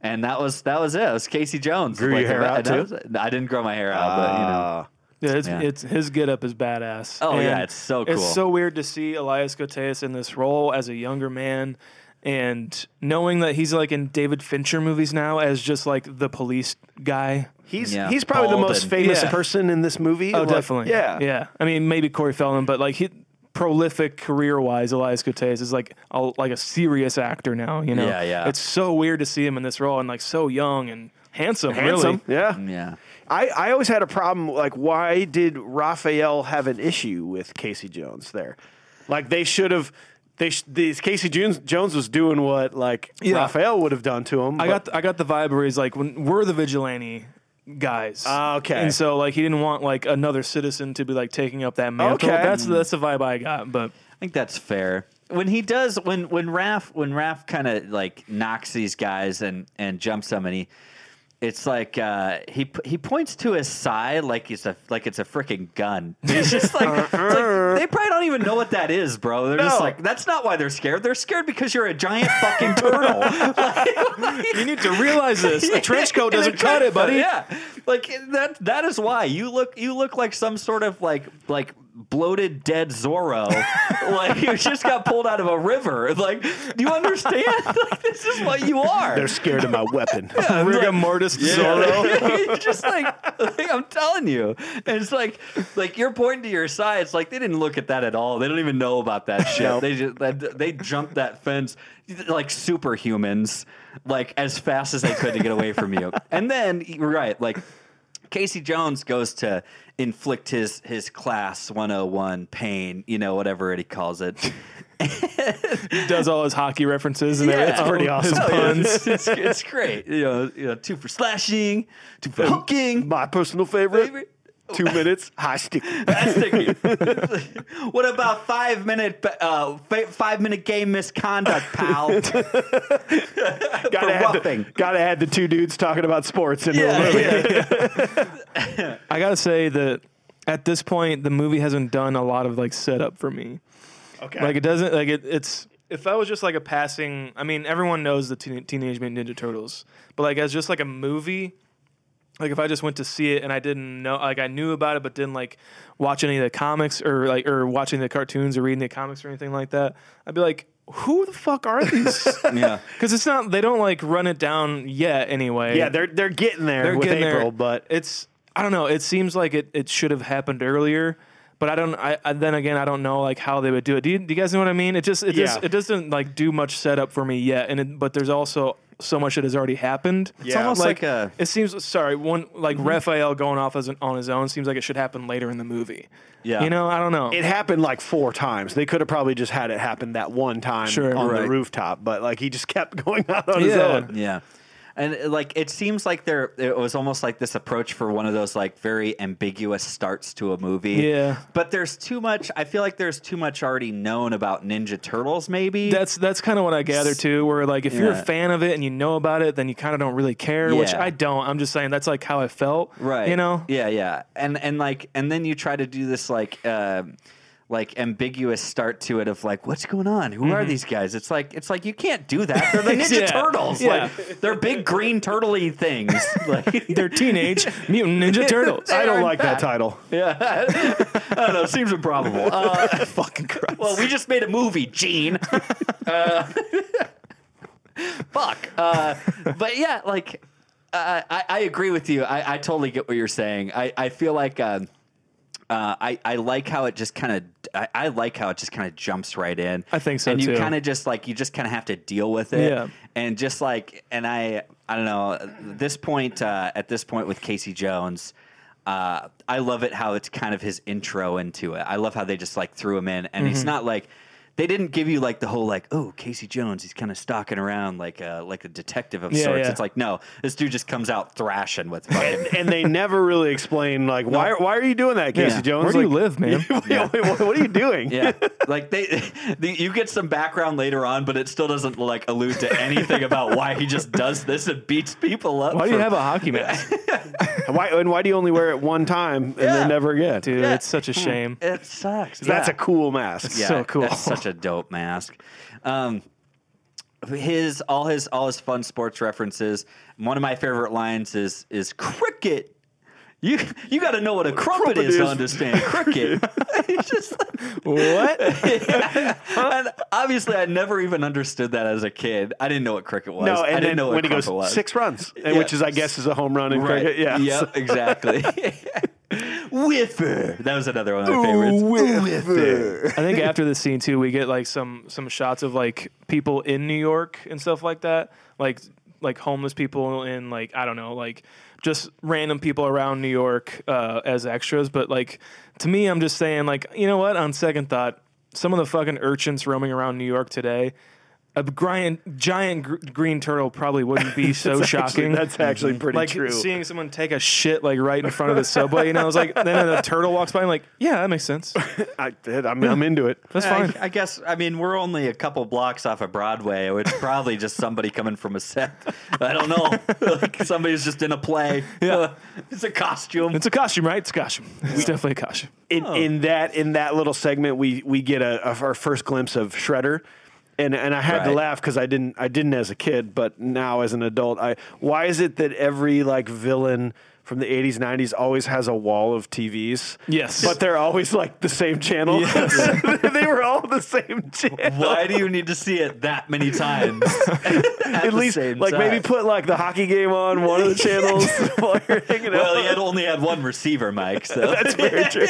And that was that was it. It was Casey Jones. Grew your hair that- out, too? was- I didn't grow my hair out, but you know. Ah. Yeah, it's, Yeah. it's his get up is badass. Oh, yeah, it's so cool. It's so weird to see Elias Koteas in this role as a younger man, and knowing that he's like in David Fincher movies now as just like the police guy. He's Yeah. he's probably the most and- famous Yeah. person in this movie. Oh, Like, definitely. Yeah, yeah. I mean, maybe Corey Feldman, but like he prolific career wise, Elias Koteas is like a, like a serious actor now. You know, Yeah, yeah. It's so weird to see him in this role and like so young and handsome. Handsome. Really. Yeah. Mm, yeah. I, I always had a problem. Like, why did Raphael have an issue with Casey Jones there? Like, they should have. They sh- these Casey Jones Jones was doing what like Yeah. Raphael would have done to him. I but- got I got the vibe where he's like, when we're the vigilante guys. Ah, okay. And so like he didn't want like another citizen to be like taking up that mantle. Okay. That's that's the vibe I got. But I think that's fair. When he does, when when Raph when Raph kind of like knocks these guys and and jumps them, and he, it's like uh, he he points to his side like it's a like it's a freaking gun. [LAUGHS] He's just like, like they probably don't even know what that is, bro. They're just like that's not why they're scared. They're scared because you're a giant fucking [LAUGHS] turtle. [LAUGHS] you need to realize this. A trench coat doesn't cut it, buddy. Yeah, like that. That is why you look. You look like some sort of like like bloated dead Zorro. [LAUGHS] like you just got pulled out of a river. Like, do you understand? [LAUGHS] like this is what you are. They're scared of my weapon. [LAUGHS] Rigor mortis Zorro. Just like, like, I'm telling you, and it's like like you're pointing to your side. It's like they didn't look at that at all. They don't even know about that shit. They just they, they jumped that fence like superhumans, like as fast as they could to get away from you. And then right, like Casey Jones goes to inflict his his class 101 pain, you know, whatever it he calls it. [LAUGHS] He does [LAUGHS] all his hockey references and Yeah. It's pretty His awesome. Oh, puns. it's, [LAUGHS] it's, it's great. You know, you know, two for slashing, two for hooking. my personal favorite. Favorite? Two [LAUGHS] minutes, high sticky. [LAUGHS] That's sticky. [LAUGHS] what about five minute uh, five minute game misconduct, pal? Gotta for add, roughing. the, gotta add the two dudes talking about sports in the Yeah, movie. yeah. I gotta say that at this point, the movie hasn't done a lot of like setup for me. Okay. Like it doesn't like it. It's if that was just like a passing. I mean, everyone knows the Teen- Teenage Mutant Ninja Turtles, but like as just like a movie. Like if I just went to see it and I didn't know, like I knew about it, but didn't like watch any of the comics or like or watching the cartoons or reading the comics or anything like that, I'd be like, who the fuck are [LAUGHS] these? Yeah. [LAUGHS] Because it's not they don't like run it down yet anyway. Yeah, they're they're getting there They're with getting April, there. but it's I don't know. It seems like it, it should have happened earlier, but I don't. I, I then again I don't know like how they would do it. Do you, do you guys know what I mean? It just it just it doesn't like do much setup for me yet. And it, but there's also so much that has already happened. It's almost like a- it seems sorry one like Mm-hmm. Raphael going off as an, on his own seems like it should happen later in the movie. Yeah. you know I don't know. it happened like four times. They could have probably just had it happen that one time Sure. on the rooftop, but like he just kept [LAUGHS] going out on his own. Yeah. And uh, like it seems like there it was almost like this approach for one of those like very ambiguous starts to a movie. Yeah. But there's too much I feel like there's too much already known about Ninja Turtles maybe. That's that's kind of what I gather too. Where like if you're a fan of it and you know about it, then you kind of don't really care. Which Yeah. I don't. I'm just saying that's like how I felt. right. You know. Yeah, yeah. And and like and then you try to do this like uh like ambiguous start to it of like what's going on who are these guys it's like it's like you can't do that they're the [LAUGHS] ninja Mm-hmm. Yeah. turtles Yeah. like they're big green turtley things [LAUGHS] like They're teenage mutant ninja [LAUGHS] turtles. I don't Aaron like that Pack. title. I don't know. Seems improbable. Uh, Fucking Christ. well, we just made a movie, Gene. Uh, fuck. Uh, but yeah, like uh, I, I agree with you. I, I totally get what you're saying. I, I feel like. Um, uh, I, I like how it just kind of I, I like how it just kind of jumps right in. I think so, and you kind of just like you just kind of have to deal with it. Yeah. And just like and I I don't know this point uh, at this point with Casey Jones, uh, I love it how it's kind of his intro into it. I love how they just like threw him in, and Mm-hmm. he's not like they didn't give you like the whole like oh Casey Jones he's kind of stalking around like a like a detective of Yeah, sorts. yeah. It's like no, this dude just comes out thrashing with fucking. and they never really explain like why why are you doing that, Casey Yeah. Jones? Where do you live, man? [LAUGHS] Yeah. wait, what, what are you doing? Yeah, [LAUGHS] like they, the, you get some background later on, but it still doesn't like allude to anything about why he just does this and beats people up. Why do you have a hockey mask, [LAUGHS] Why and why do you only wear it one time and Yeah. then never again? dude? Yeah. It's such a hmm. shame. It sucks. That's a cool mask. Yeah. so cool. That's such a dope mask. Um, his all his all his fun sports references. One of my favorite lines is is cricket. You you got to know what a crumpet, crumpet is, is. to understand cricket. [LAUGHS] It's [LAUGHS] just what? [LAUGHS] and obviously, I never even understood that as a kid. I didn't know what cricket was. No, I didn't then know what when he goes was. six runs, Yeah. which is I guess is a home run in Right. cricket. Yeah. Yep, exactly. Whiffer. That was another one of my favorites. Whiffer. I think after this scene too, we get like some some shots of like people in New York and stuff like that, like like homeless people and like I don't know, like just random people around New York uh, as extras. But like to me, I'm just saying, like you know what? On second thought, some of the fucking urchins roaming around New York today. A giant, giant gr- green turtle probably wouldn't be [LAUGHS] so That's shocking. Actually, that's actually pretty like true. seeing someone take a shit like right in front of the subway, you know, I was like, [LAUGHS] then a turtle walks by, I'm like, yeah, that makes sense. [LAUGHS] I did. I'm, I'm into it. That's I, fine. I guess. I mean, we're only a couple blocks off of Broadway. It's probably just somebody coming from a set. I don't know. like somebody's just in a play. Yeah. it's a costume. It's a costume, right? It's a costume. It's definitely a costume. in, in oh. that in that little segment we we get a, a our first glimpse of Shredder. And, and I had to laugh because I didn't I didn't as a kid, but now as an adult, I why is it that every like villain from the 80s 90s always has a wall of TVs? Yes. but they're always like the same channel. [LAUGHS] they were all the same channel. Why do you need to see it that many times? [LAUGHS] At least like maybe put like the hockey game on one of the channels [LAUGHS] while you're hanging Well, out. he had only had one receiver, Mike. So That's very true.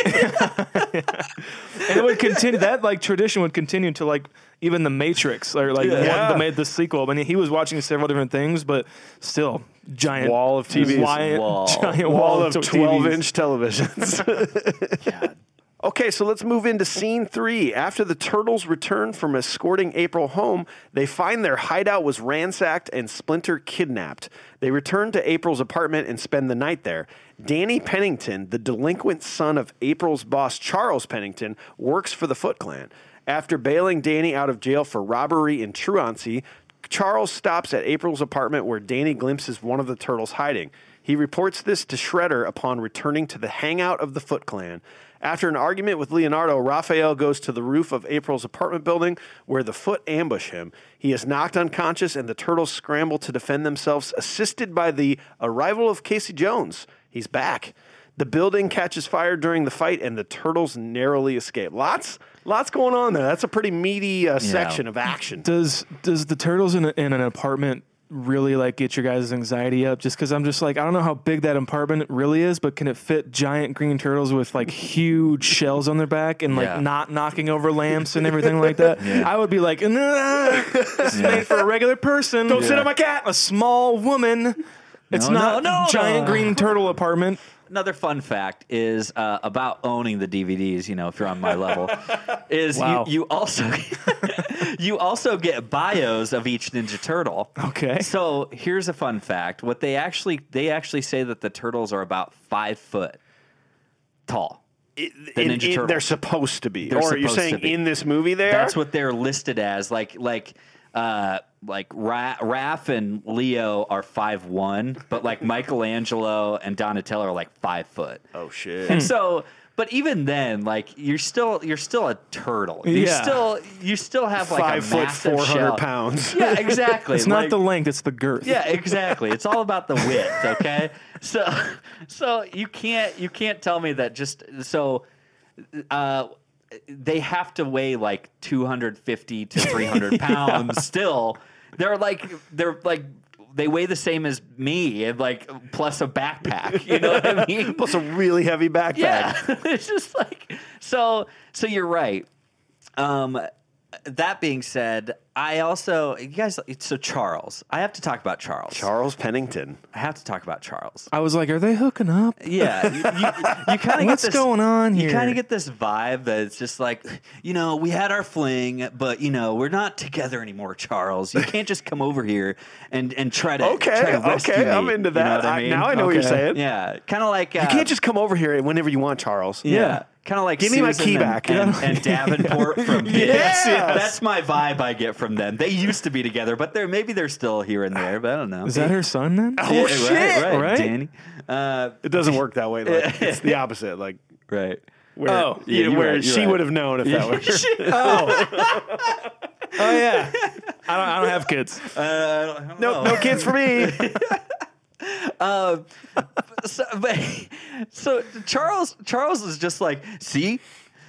and it would continue. That like tradition would continue to like even the Matrix or like Yeah. one, the made the sequel. I mean, he was watching several different things, but still giant Wall of TVs. giant, Wall. [LAUGHS] giant wall of t- 12 TVs. inch televisions. [LAUGHS] Okay, so let's move into scene three. After the turtles return from escorting April home, they find their hideout was ransacked and Splinter kidnapped. They return to April's apartment and spend the night there. Danny Pennington, the delinquent son of April's boss Charles Pennington, works for the Foot Clan. After bailing Danny out of jail for robbery and truancy, Charles stops at April's apartment where Danny glimpses one of the turtles hiding. He reports this to Shredder upon returning to the hangout of the Foot Clan. After an argument with Leonardo, Raphael goes to the roof of April's apartment building where the foot ambush him. He is knocked unconscious, and the turtles scramble to defend themselves, assisted by the arrival of Casey Jones. He's back. The building catches fire during the fight, and the turtles narrowly escape. Lots, lots going on there. That's a pretty meaty uh, section of action. Does does the turtles in, a, in an apartment really like get your guys' anxiety up? Just because I'm just like I don't know how big that apartment really is, but can it fit giant green turtles with like huge shells on their back and like Yeah. not knocking over lamps and everything like that? [LAUGHS] I would be like, nah, this is made for a regular person. Don't sit on my cat. A small woman. It's No, not no, no, giant no. green turtle apartment. Another fun fact is uh, about owning the DVDs. You know, if you're on my level, [LAUGHS] is Wow. you, you also [LAUGHS] you also get bios of each Ninja Turtle. Okay. So here's a fun fact: what they actually they actually say that the turtles are about five foot tall. The in- Ninja in- Turtle. they're supposed to be. They're or you're supposed to saying be. in this movie they That's what they're listed as. Like like uh like Ra- Raph and Leo are five one, but like [LAUGHS] Michelangelo and Donatello are like five foot. Oh, shit. And so, but even then, like you're still you're still a turtle. You Yeah. still you still have like Five a foot, massive 400 shell. pounds. [LAUGHS] Yeah, exactly. It's not Like- the length; it's the girth. yeah, exactly. It's all about the width, okay? [LAUGHS] So so you can't you can't tell me that just so uh they have to weigh like 250 to 300 [LAUGHS] pounds still. They're like they're like they weigh the same as me and like plus a backpack. You know what I [LAUGHS] mean? Plus a really heavy backpack. Yeah, [LAUGHS] it's just like so. So you're right. Um, that being said, I also you guys. So Charles, I have to talk about Charles. Charles Pennington. I have to talk about Charles. I was like, are they hooking up? Yeah, you, you, you [LAUGHS] kind of What's get this, going on here. You kind of get this vibe that it's just like, you know, we had our fling, but you know, we're not together anymore, Charles. You can't just come over here and and try to Okay, try to okay, me. I'm into You know that. what I I- now I know what you're saying. Yeah, kind of like uh, You can't just come over here whenever you want, Charles. Yeah. Kind of like Give me my Susan key and, back. and, and Davenport [LAUGHS] from Bits. Yes, yes. That's my vibe I get from them. They used to be together, but they're maybe they're still here and there, but I don't know. Is that her son then? [LAUGHS] Oh, right, shit. right, Right? Danny. Uh, It doesn't work that way. Like, [LAUGHS] it's the opposite. Like right. where, Oh, yeah, you- you're where right, she right. would have known if that was. Oh oh yeah. I don't. I don't have kids. Uh, no, no kids for me. So, but, so Charles Charles is just like, see,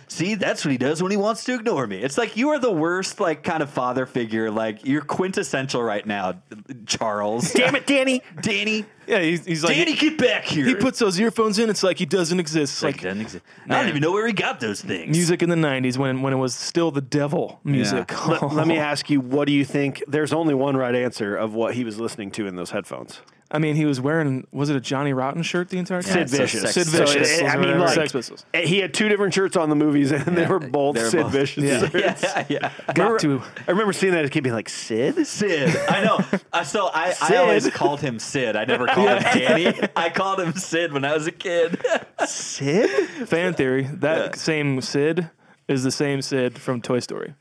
see, that's what he does when he wants to ignore me. It's like you are the worst, like kind of father figure. Like you're quintessential right now, Charles. Damn it, Danny. Danny, Yeah, he's, he's like Danny, get back here. he puts those earphones in. It's like he doesn't exist. It's like, like doesn't exist. I don't even know where he got those things. music in the '90s when when it was still the devil music. Let, let me [LAUGHS] ask you, what do you think? There's only one right answer of what he was listening to in those headphones. I mean, he was wearing was it a Johnny Rotten shirt the entire time? Sid so Vicious. Sex- Sid So, Vicious. it- I mean, Whatever. like, Sex Pistols. he had two different shirts on the movies, and they were both They were Sid both- Vicious. yeah. shirts. yeah, yeah. Got to. I remember seeing that as a kid, being like, Sid? Sid. I know. Uh, so I, I always called him Sid. I never [LAUGHS] called him Danny. [LAUGHS] I called him Sid when I was a kid. Sid? Fan theory. That same Sid is the same Sid from Toy Story.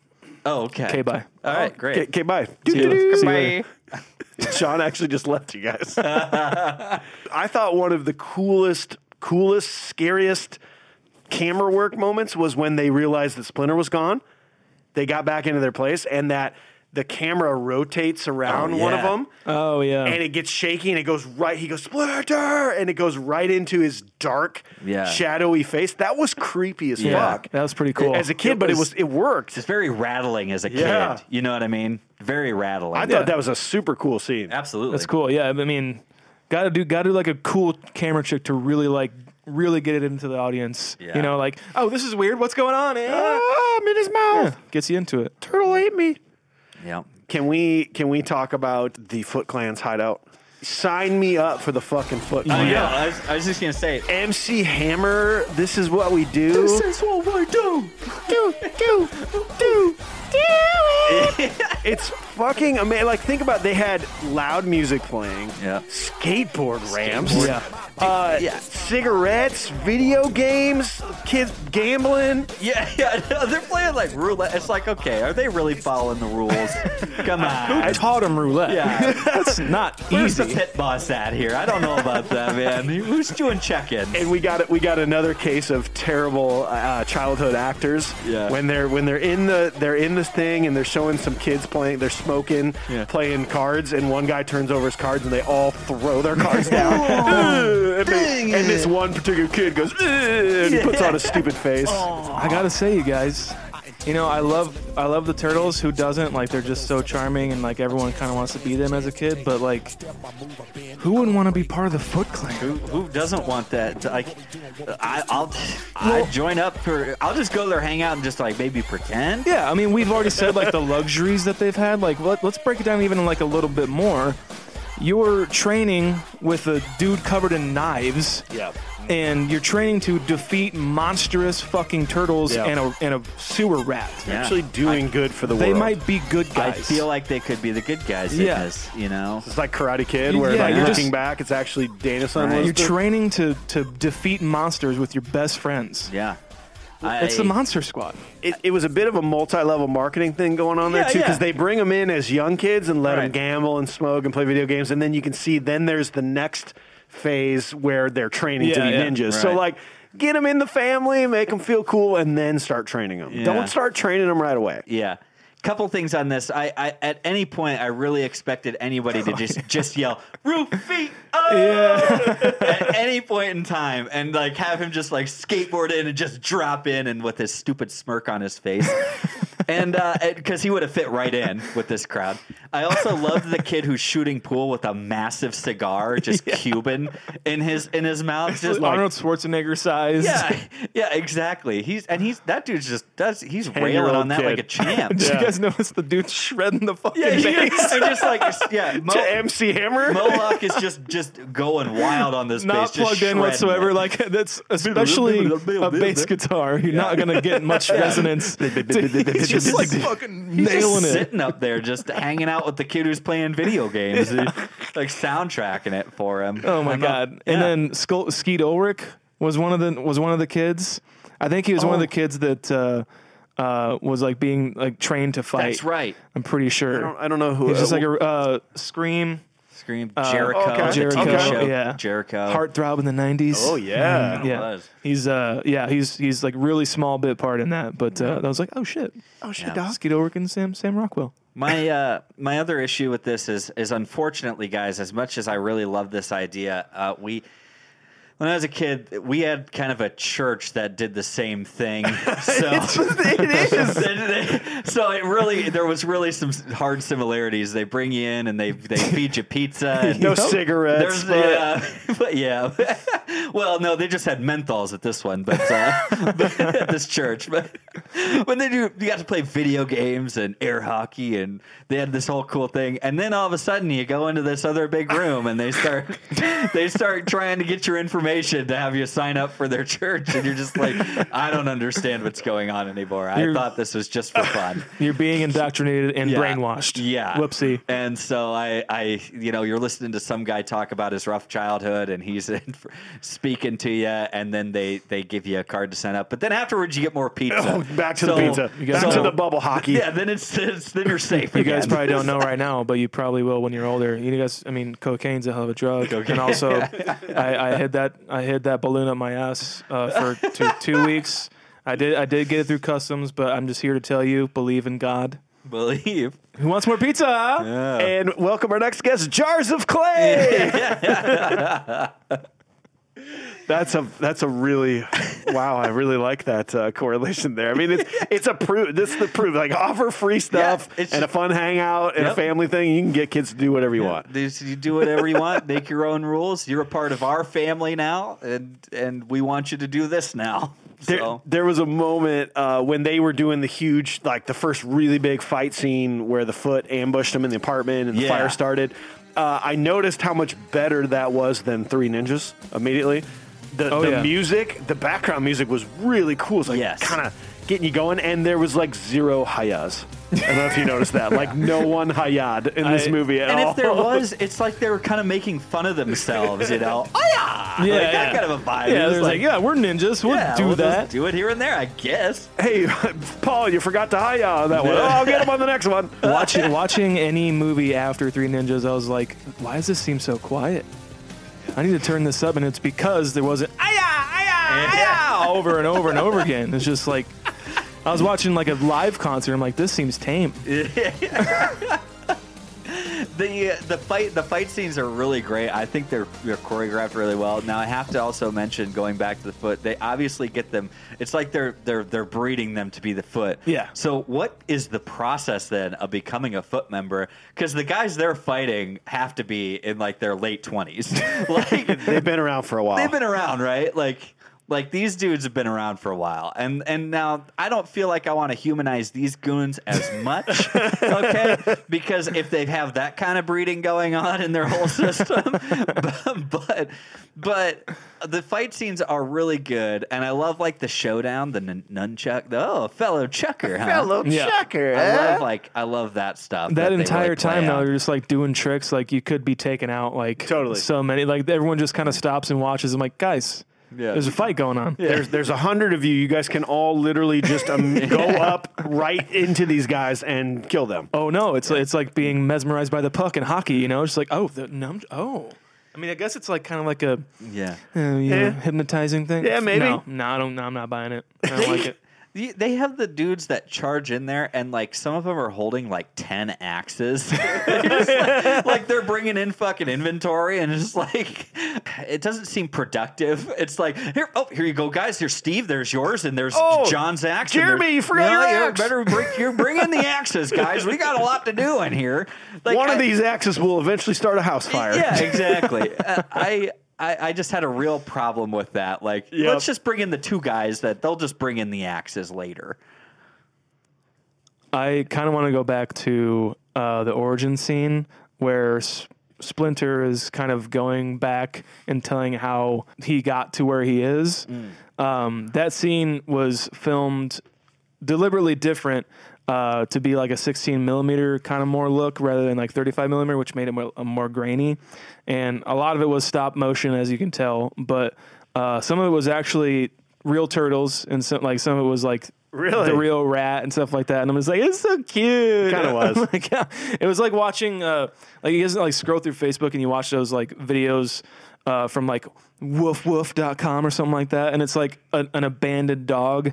Oh, okay. Okay, bye. All right, oh, great. Okay, okay, bye. See you, see you later. [LAUGHS] Sean actually just left you guys. [LAUGHS] I thought one of the coolest, coolest, scariest camera work moments was when they realized that Splinter was gone. They got back into their place, and that the camera rotates around Oh, one of them. Oh yeah. and it gets shaky and it goes right he goes splinter and it goes right into his dark Yeah. shadowy face that was creepy as Yeah. fuck that was pretty cool. as a kid It but it was- was it worked It's very rattling as a Yeah. kid. You know what I mean? Very rattling. i thought that was a super cool scene Absolutely. That's cool. Yeah, I mean, gotta do gotta do like a cool camera trick to really like really get it into the audience. Yeah. You know, like oh this is weird. What's going on? Eh? ah, I'm in his mouth Gets you into it. turtle ate me Yeah. can we can we talk about the foot clan's hideout sign me up for the fucking foot Oh, clan yeah. I was, I was just going to say. MC Hammer, this is what we do. is what we do. do, do, do, do it. [LAUGHS] it's fucking amazing. Like, think about they had loud music playing, Yeah. skateboard ramps, Yeah. uh, [LAUGHS] Yeah. cigarettes, video games, kids gambling. Yeah, yeah. [LAUGHS] no, They're playing like roulette. It's like, okay, are they really following the rules? Come Who on. taught him roulette? Yeah. That's not Where's the easy. pit boss at here? I don't know about that, man. Who's doing check-ins? And we got it. We got another case of terrible uh, childhood actors. Yeah. When they're when they're in the they're in this thing and they're showing some kids playing. They're smoking, Yeah. playing cards, and one guy turns over his cards and they all throw their cards down. [LAUGHS] Ugh, [LAUGHS] and, they- and this one particular kid goes and puts on a [LAUGHS] stupid face. I gotta say, you guys, you know, I love I love the turtles. Who doesn't? Like, they're just so charming, and like everyone kind of wants to be them as a kid. But like, who wouldn't want to be part of the Foot Clan? Who, who doesn't want that? Like, I, I'll I join up for. I'll just go there, hang out, and just like maybe pretend. Yeah, I mean, we've already said like the luxuries that they've had. Like, let, let's break it down even like a little bit more. You're training with a dude covered in knives. Yeah. And you're training to defeat monstrous fucking turtles Yeah. and a and a sewer rat. Yeah. Actually doing good for the They world. They might be good guys. I feel like they could be the good guys. Yeah. this, you know. It's like Karate Kid, where Yeah, like you're looking just- back, it's actually Danielson. Right. was you're training to to defeat monsters with your best friends. Yeah. It's the Monster Squad. it, it was a bit of a multi-level marketing thing going on there Yeah, too, because yeah. they bring them in as young kids and let them gamble and smoke and play video games, and then you can see then there's the next phase where they're training to be yeah. ninjas. So like. Get them in the family, make them feel cool, and then start training them. Yeah. Don't start training them right away. Yeah. Couple things on this. I, I at any point I really expected anybody to just [LAUGHS] just yell Rufy oh! [LAUGHS] at any point in time and like have him just like skateboard in and just drop in and with his stupid smirk on his face. And uh, because he would have fit right in with this crowd. I also loved the kid who's shooting pool with a massive cigar, [LAUGHS] just Cuban in his in his mouth, just like Arnold Schwarzenegger size. yeah, yeah, exactly. He's and he's that dude's just does he's railing on that like a champ. [LAUGHS] Did Yeah. you guys notice the dude shredding the fucking Yeah, he bass? and just like yeah, [LAUGHS] Mo, to MC Hammer. Moloch is just just going wild on this Not bass, just plugged in whatsoever. it. Like that's especially a bass guitar. You're not gonna get much resonance. He's just like fucking He's just it. sitting up there, just hanging out with the kid who's playing video games, like soundtracking it for him. Oh my I'm not- god! And then Skull, Skeet Ulrich was one of the was one of the kids. I think he was one of Oh. the kids that uh, uh, was like being like trained to fight. that's right. I'm pretty I sure. don't, I don't know who. He's just like a uh, scream Scream Jericho, okay. the Jericho. TV show. Yeah, Jericho. heartthrob in the '90s. oh yeah. yeah. was. He's uh yeah he's he's like really small bit part in that, but uh, I was like oh shit, Oh shit, Yeah. dog. Skeet Ulrich and Sam Sam Rockwell. My uh, my other issue with this is is unfortunately, guys. As much as I really love this idea, uh, we when I was a kid, we had kind of a church that did the same thing. [LAUGHS] So it is. [LAUGHS] so it really there was really some hard similarities. They bring you in and they they feed you pizza. [LAUGHS] And No cigarettes. There's but- uh, but yeah. well, no, they just had menthols at this one, but, uh, but at this church. But when they do, you got to play video games and air hockey, and they had this whole cool thing. And then all of a sudden, you go into this other big room, and they start they start trying to get your information to have you sign up for their church, and you're just like, [LAUGHS] I don't understand what's going on anymore. I You're- thought this was just for fun. [LAUGHS] You're being indoctrinated and Yeah. brainwashed. Yeah. Whoopsie. And so I, I, you know, you're listening to some guy talk about his rough childhood, and he's [LAUGHS] speaking to you, and then they they give you a card to sign up. But then afterwards, you get more pizza. Oh, back to So- the pizza. You guys Back to the bubble hockey. Yeah, then it's, it's then you're safe. You guys probably don't know right now, but you probably will when you're older. You guys, I mean, cocaine's a hell of a drug, and also, I, I hid that I hid that balloon up my ass uh, for two, [LAUGHS] two weeks. I did I did get it through customs, but I'm just here to tell you, believe in God. believe. Who wants more pizza? And welcome our next guest, Jars of Clay. [LAUGHS] [LAUGHS] That's a that's a really wow. I really like that uh, correlation there. I mean, it's it's a proof. This is the proof. Like offer free stuff it's- and a fun hangout and a family thing. You can get kids to do whatever you want. There's- You do whatever you want. Make your own rules. You're a part of our family now, and and we want you to do this now. There, So there was a moment uh, when they were doing the huge, like the first really big fight scene where the foot ambushed him in the apartment and the Yeah. fire started. Uh, I noticed how much better that was than Three Ninjas immediately. The, Oh, the yeah. music, the background music was really cool. It's like Yes. kind of getting you going, and there was like zero hayas. I don't know if you noticed that. Like [LAUGHS] no one hayad in this I- movie at And all. And if there was, it's like they were kind of making fun of themselves, you know? Oh [LAUGHS] yeah, [LAUGHS] Yeah, like yeah. that kind of a vibe. Yeah, It's they're like, yeah, we're ninjas. We'll yeah, do we'll just that. do it here and there, I guess. hey, Paul, you forgot to haya on that one. Oh, I'll get him on the next one. watching watching any movie after Three Ninjas, I was like, why does this seem so quiet? I need to turn this up, and it's because there wasn't aya aya aya over and over and over again. It's just like I was watching like a live concert. I'm like, this seems tame. [LAUGHS] [LAUGHS] The uh, the fight the fight scenes are really great. I think they're they're choreographed really well. Now I have to also mention going back to the foot. They obviously get them. It's like they're they're they're breeding them to be the foot. Yeah. So what is the process then of becoming a foot member? Because the guys they're fighting have to be in like their late twenties. [LAUGHS] like [LAUGHS] They've been around for a while. they've been around, right? Like like these dudes have been around for a while. And and now I don't feel like I want to humanize these goons as much. [LAUGHS] okay? Because if they have that kind of breeding going on in their whole system, [LAUGHS] but, but but the fight scenes are really good and I love like the showdown, the nun- nunchuck, the oh, fellow chucker, huh? Fellow Yeah. checker. I eh? love like I love that stuff. That they entire really time, though, out. you're just like doing tricks. Like you could be taken out. Like Totally. so many. Like everyone just kind of stops and watches. I'm like, guys, Yeah. there's a fight going on. There's there's a hundred of you. You guys can all literally just um, [LAUGHS] go up right into these guys and kill them. Oh no, it's it's like being mesmerized by the puck in hockey. You know, it's like oh the num oh. I mean, I guess it's like kind of like a yeah. uh, you know, Yeah. hypnotizing thing. Yeah, maybe. No, no, I don't. No, I'm not buying it. I don't like it. The- They have the dudes that charge in there, and like some of them are holding like ten axes. [LAUGHS] Like, like they're bringing in fucking inventory, and it's just like it doesn't seem productive. It's like here, oh, here you go, guys. Here's Steve. There's yours, and there's Oh, John's axe. Jeremy, you forgot your axe. Better bring, you bring in the [LAUGHS] axes, guys. We got a lot to do in here. Like, One of I- these axes will eventually start a house fire. yeah, exactly. Uh, I, I I just had a real problem with that. Like, Yep. let's just bring in the two guys that they'll just bring in the axes later. I kind of want to go back to uh, the origin scene where S- Splinter is kind of going back and telling how he got to where he is. Um, that scene was filmed deliberately different uh, to be like a 16 millimeter kind of more look rather than like 35 millimeter, which made it more, uh, more grainy. And a lot of it was stop motion, as you can tell, but uh, some of it was actually real turtles, and some like some of it was like Really? the real rat and stuff like that. And I'm just like, it's so cute. Kinda [LAUGHS] was. Like, yeah. It was like watching, uh, like you guys like scroll through Facebook and you watch those like videos uh, from like woofwoof.com or something like that. And it's like a, an abandoned dog.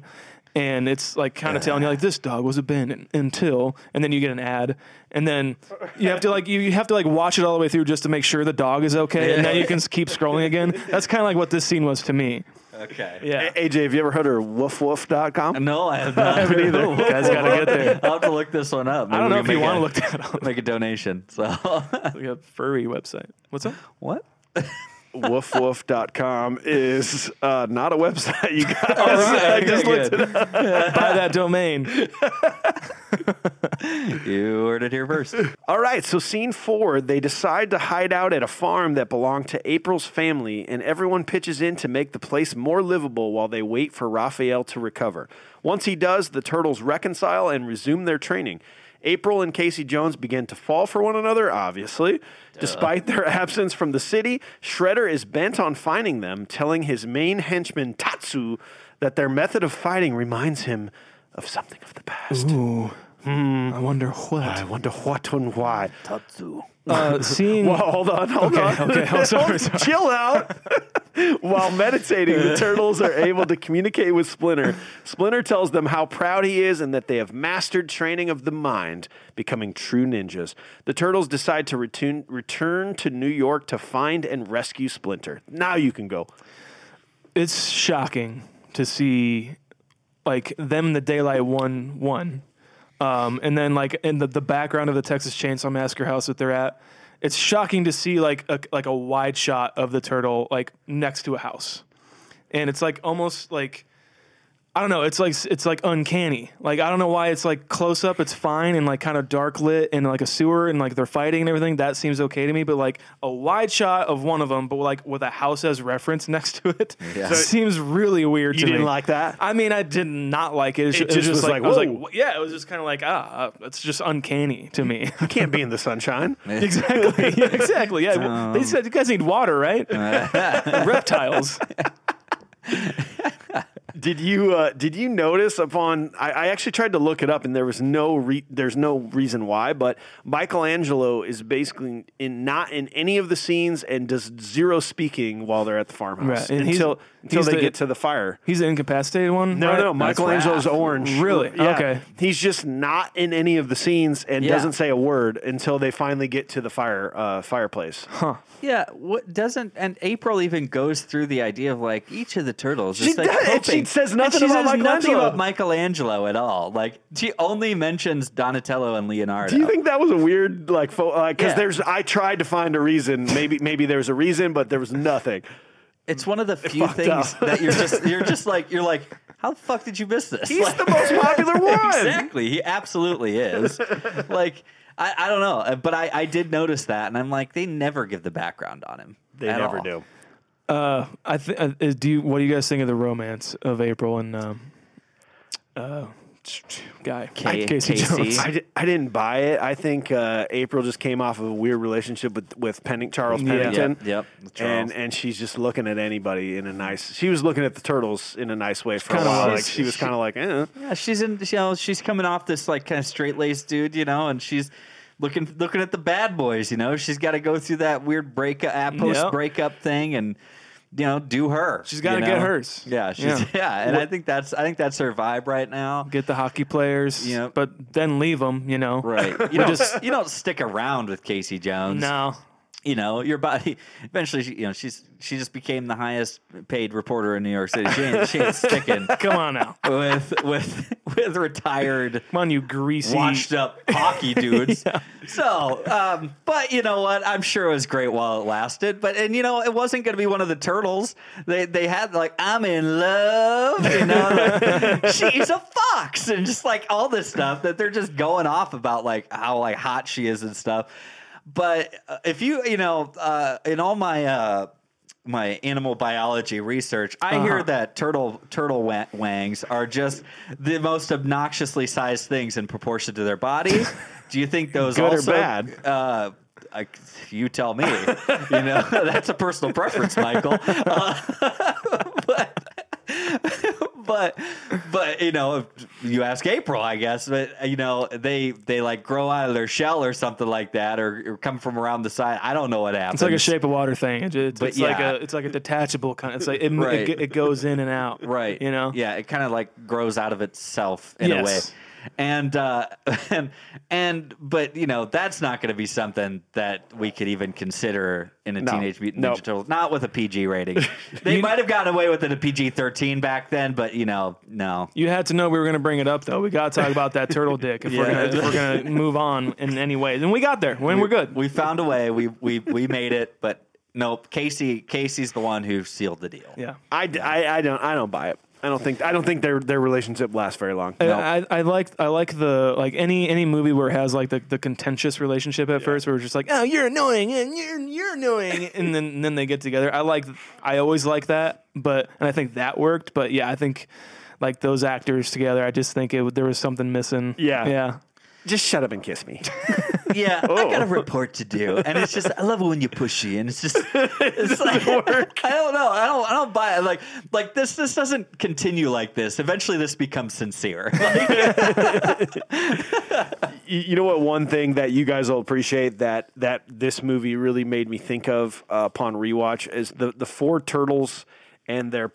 And it's like kind of telling you like this dog was abandoned until, and then you get an ad, and then you have to like you, you have to like watch it all the way through just to make sure the dog is okay, and then you can keep scrolling again. That's kind of like what this scene was to me. Okay. Yeah, AJ, have you ever heard of woofwoof.com? No, I have not. [LAUGHS] haven't either. [LAUGHS] You guys gotta get there. I'll have to look this one up. I don't know if you want to make look that up. a- [LAUGHS] Make a donation. So We have furry website. What's up? what? Woofwoof.com is uh, not a website. You guys, right, I just looked good. it up. [LAUGHS] Buy that domain. [LAUGHS] You heard it here first. All right, so scene four, they decide to hide out at a farm that belonged to April's family, and everyone pitches in to make the place more livable while they wait for Raphael to recover. Once he does, the turtles reconcile and resume their training. April and Casey Jones begin to fall for one another, obviously. Despite their [LAUGHS] absence from the city, Shredder is bent on finding them, telling his main henchman, Tatsu, that their method of fighting reminds him of something of the past. Ooh. Hmm. I wonder what. I wonder what and why. Uh, [LAUGHS] seeing. Well, hold on, hold Okay, on. okay, oh, sorry, [LAUGHS] sorry. Chill out. [LAUGHS] While meditating, the turtles are able to communicate with Splinter. Splinter tells them how proud he is and that they have mastered training of the mind, becoming true ninjas. The turtles decide to return, return to New York to find and rescue Splinter. Now you can go. it's shocking to see like them the daylight one one um, and then like in the, the background of the texas chainsaw massacre house that they're at it's shocking to see like a, like a wide shot of the turtle like next to a house. And it's like almost like I don't know. It's like it's like uncanny. Like I don't know why it's like close up. It's fine and like kind of dark lit and like a sewer and like they're fighting and everything. That seems okay to me. But like a wide shot of one of them, but like with a house as reference [LAUGHS] next to it, Yeah. so it seems really weird. You to didn't me. like that? I mean, I did not like it. It, It was just just was like, like, I was like, yeah, it was just kind of like ah, it's just uncanny to me. You can't be in the sunshine. [LAUGHS] [LAUGHS] exactly. Yeah, exactly. Yeah. Well, they said you guys need water, right? Reptiles. Did you uh, did you notice upon? I, I actually tried to look it up, and there was no re, there's no reason why. But Michelangelo is basically in not in any of the scenes and does zero speaking while they're at the farmhouse Right, until until he's they the- get to the fire. He's the incapacitated one. No, right? no, Michelangelo's Raph. orange. Really? Yeah. Okay. He's just not in any of the scenes and Yeah. doesn't say a word until they finally get to the fire uh, fireplace. Huh? Yeah, what doesn't and April even goes through the idea of like each of the turtles. She is like does, and she hoping- says and nothing she about says nothing Michelangelo. about Michelangelo at all. Like she only mentions Donatello and Leonardo. Do you think that was a weird like because Yeah. there's I tried to find a reason maybe maybe there's a reason but there was nothing. It's one of the few things up. that you're just you're just [LAUGHS] like you're like how the fuck did you miss this? He's Like- the most popular [LAUGHS] one. exactly. He absolutely is. [LAUGHS] like I, I don't know, uh, but I, I did notice that, and I'm like, they never give the background on him. They at never all. do. Uh, I think. Uh, do you? What do you guys think of the romance of April and um, uh, guy K- [LAUGHS] Casey KC? Jones? I, di- I didn't buy it. I think uh, April just came off of a weird relationship with with Penning, Charles Yeah. Pennington. Yep, yep, with Charles. And and she's just looking at anybody in a nice. She was looking at the turtles in a nice way for a kinda while. was. Like she was kind of like, eh. Yeah, she's in. You know, she's coming off this like kind of straight laced dude, you know, and she's looking looking at the bad boys. You know, she's got to go through that weird breakup, uh, post breakup thing, and you know, do her. She's gotta you get hers. Yeah, she's Yeah. [LAUGHS] yeah, and I think that's I think that's her vibe right now. Get the hockey players, Yeah. but then leave them. You know, Right, [LAUGHS] you don't just [LAUGHS] you don't stick around with Casey Jones. no. You know your body. Eventually, she, you know she's she just became the highest paid reporter in New York City. She ain't, she ain't sticking [LAUGHS] Come on now. with with with retired Come on, you greasy. washed up hockey [LAUGHS] dudes. So, um, but you know what? I'm sure it was great while it lasted. But and you know, it wasn't going to be one of the turtles. They they had like I'm in love. You know, like, [LAUGHS] she's a fox, and just like all this stuff that they're just going off about, like how like hot she is and stuff. But uh, if you you know uh, in all my uh, my animal biology research, I hear Uh-huh. that turtle turtle wa- wangs are just the most obnoxiously sized things in proportion to their body. [LAUGHS] Do you think those Good or bad? Uh, I, you tell me. you know [LAUGHS] that's a personal preference, Michael. [LAUGHS] Uh, but, but but you know, if you ask April, I guess. But you know, they they like grow out of their shell or something like that, or, or come from around the side. I don't know what happens. It's like a shape of water thing. It's, it's, it's like a it's like a detachable kind. It's like it, Right. it, it goes in and out. right You know. yeah it kind of like grows out of itself in a way Yes. And uh [LAUGHS] and and but you know that's not going to be something that we could even consider in a No. teenage mutant Nope. ninja turtles not with a pg rating [LAUGHS] they might have gotten away with it a pg-13 back then but you know no You had to know we were going to bring it up, though. We got to talk about that turtle dick if we're [LAUGHS] Yeah. gonna we're gonna move on in any way. And we got there. When we're good. we found a way we we we made it but nope casey casey's the one who sealed the deal yeah. I, I, I don't I don't buy it. I don't think I don't think their their relationship lasts very long. I, I, I like I like the like any any movie where it has like the, the contentious relationship at first where it's just like oh you're annoying and you're you're annoying [LAUGHS] and then and then they get together. I like I always like that but and I think that worked but yeah I think like those actors together I just think it there was something missing. Yeah. yeah Just shut up and kiss me. [LAUGHS] Yeah, I got a report to do, and it's just I love it when you pushy, and it's just [LAUGHS] it's like I don't know, I don't I don't buy it. Like like this this doesn't continue like this. Eventually, this becomes sincere. [LAUGHS] Like, you, you know what? One thing that you guys will appreciate that that this movie really made me think of uh, upon rewatch is the the four turtles and their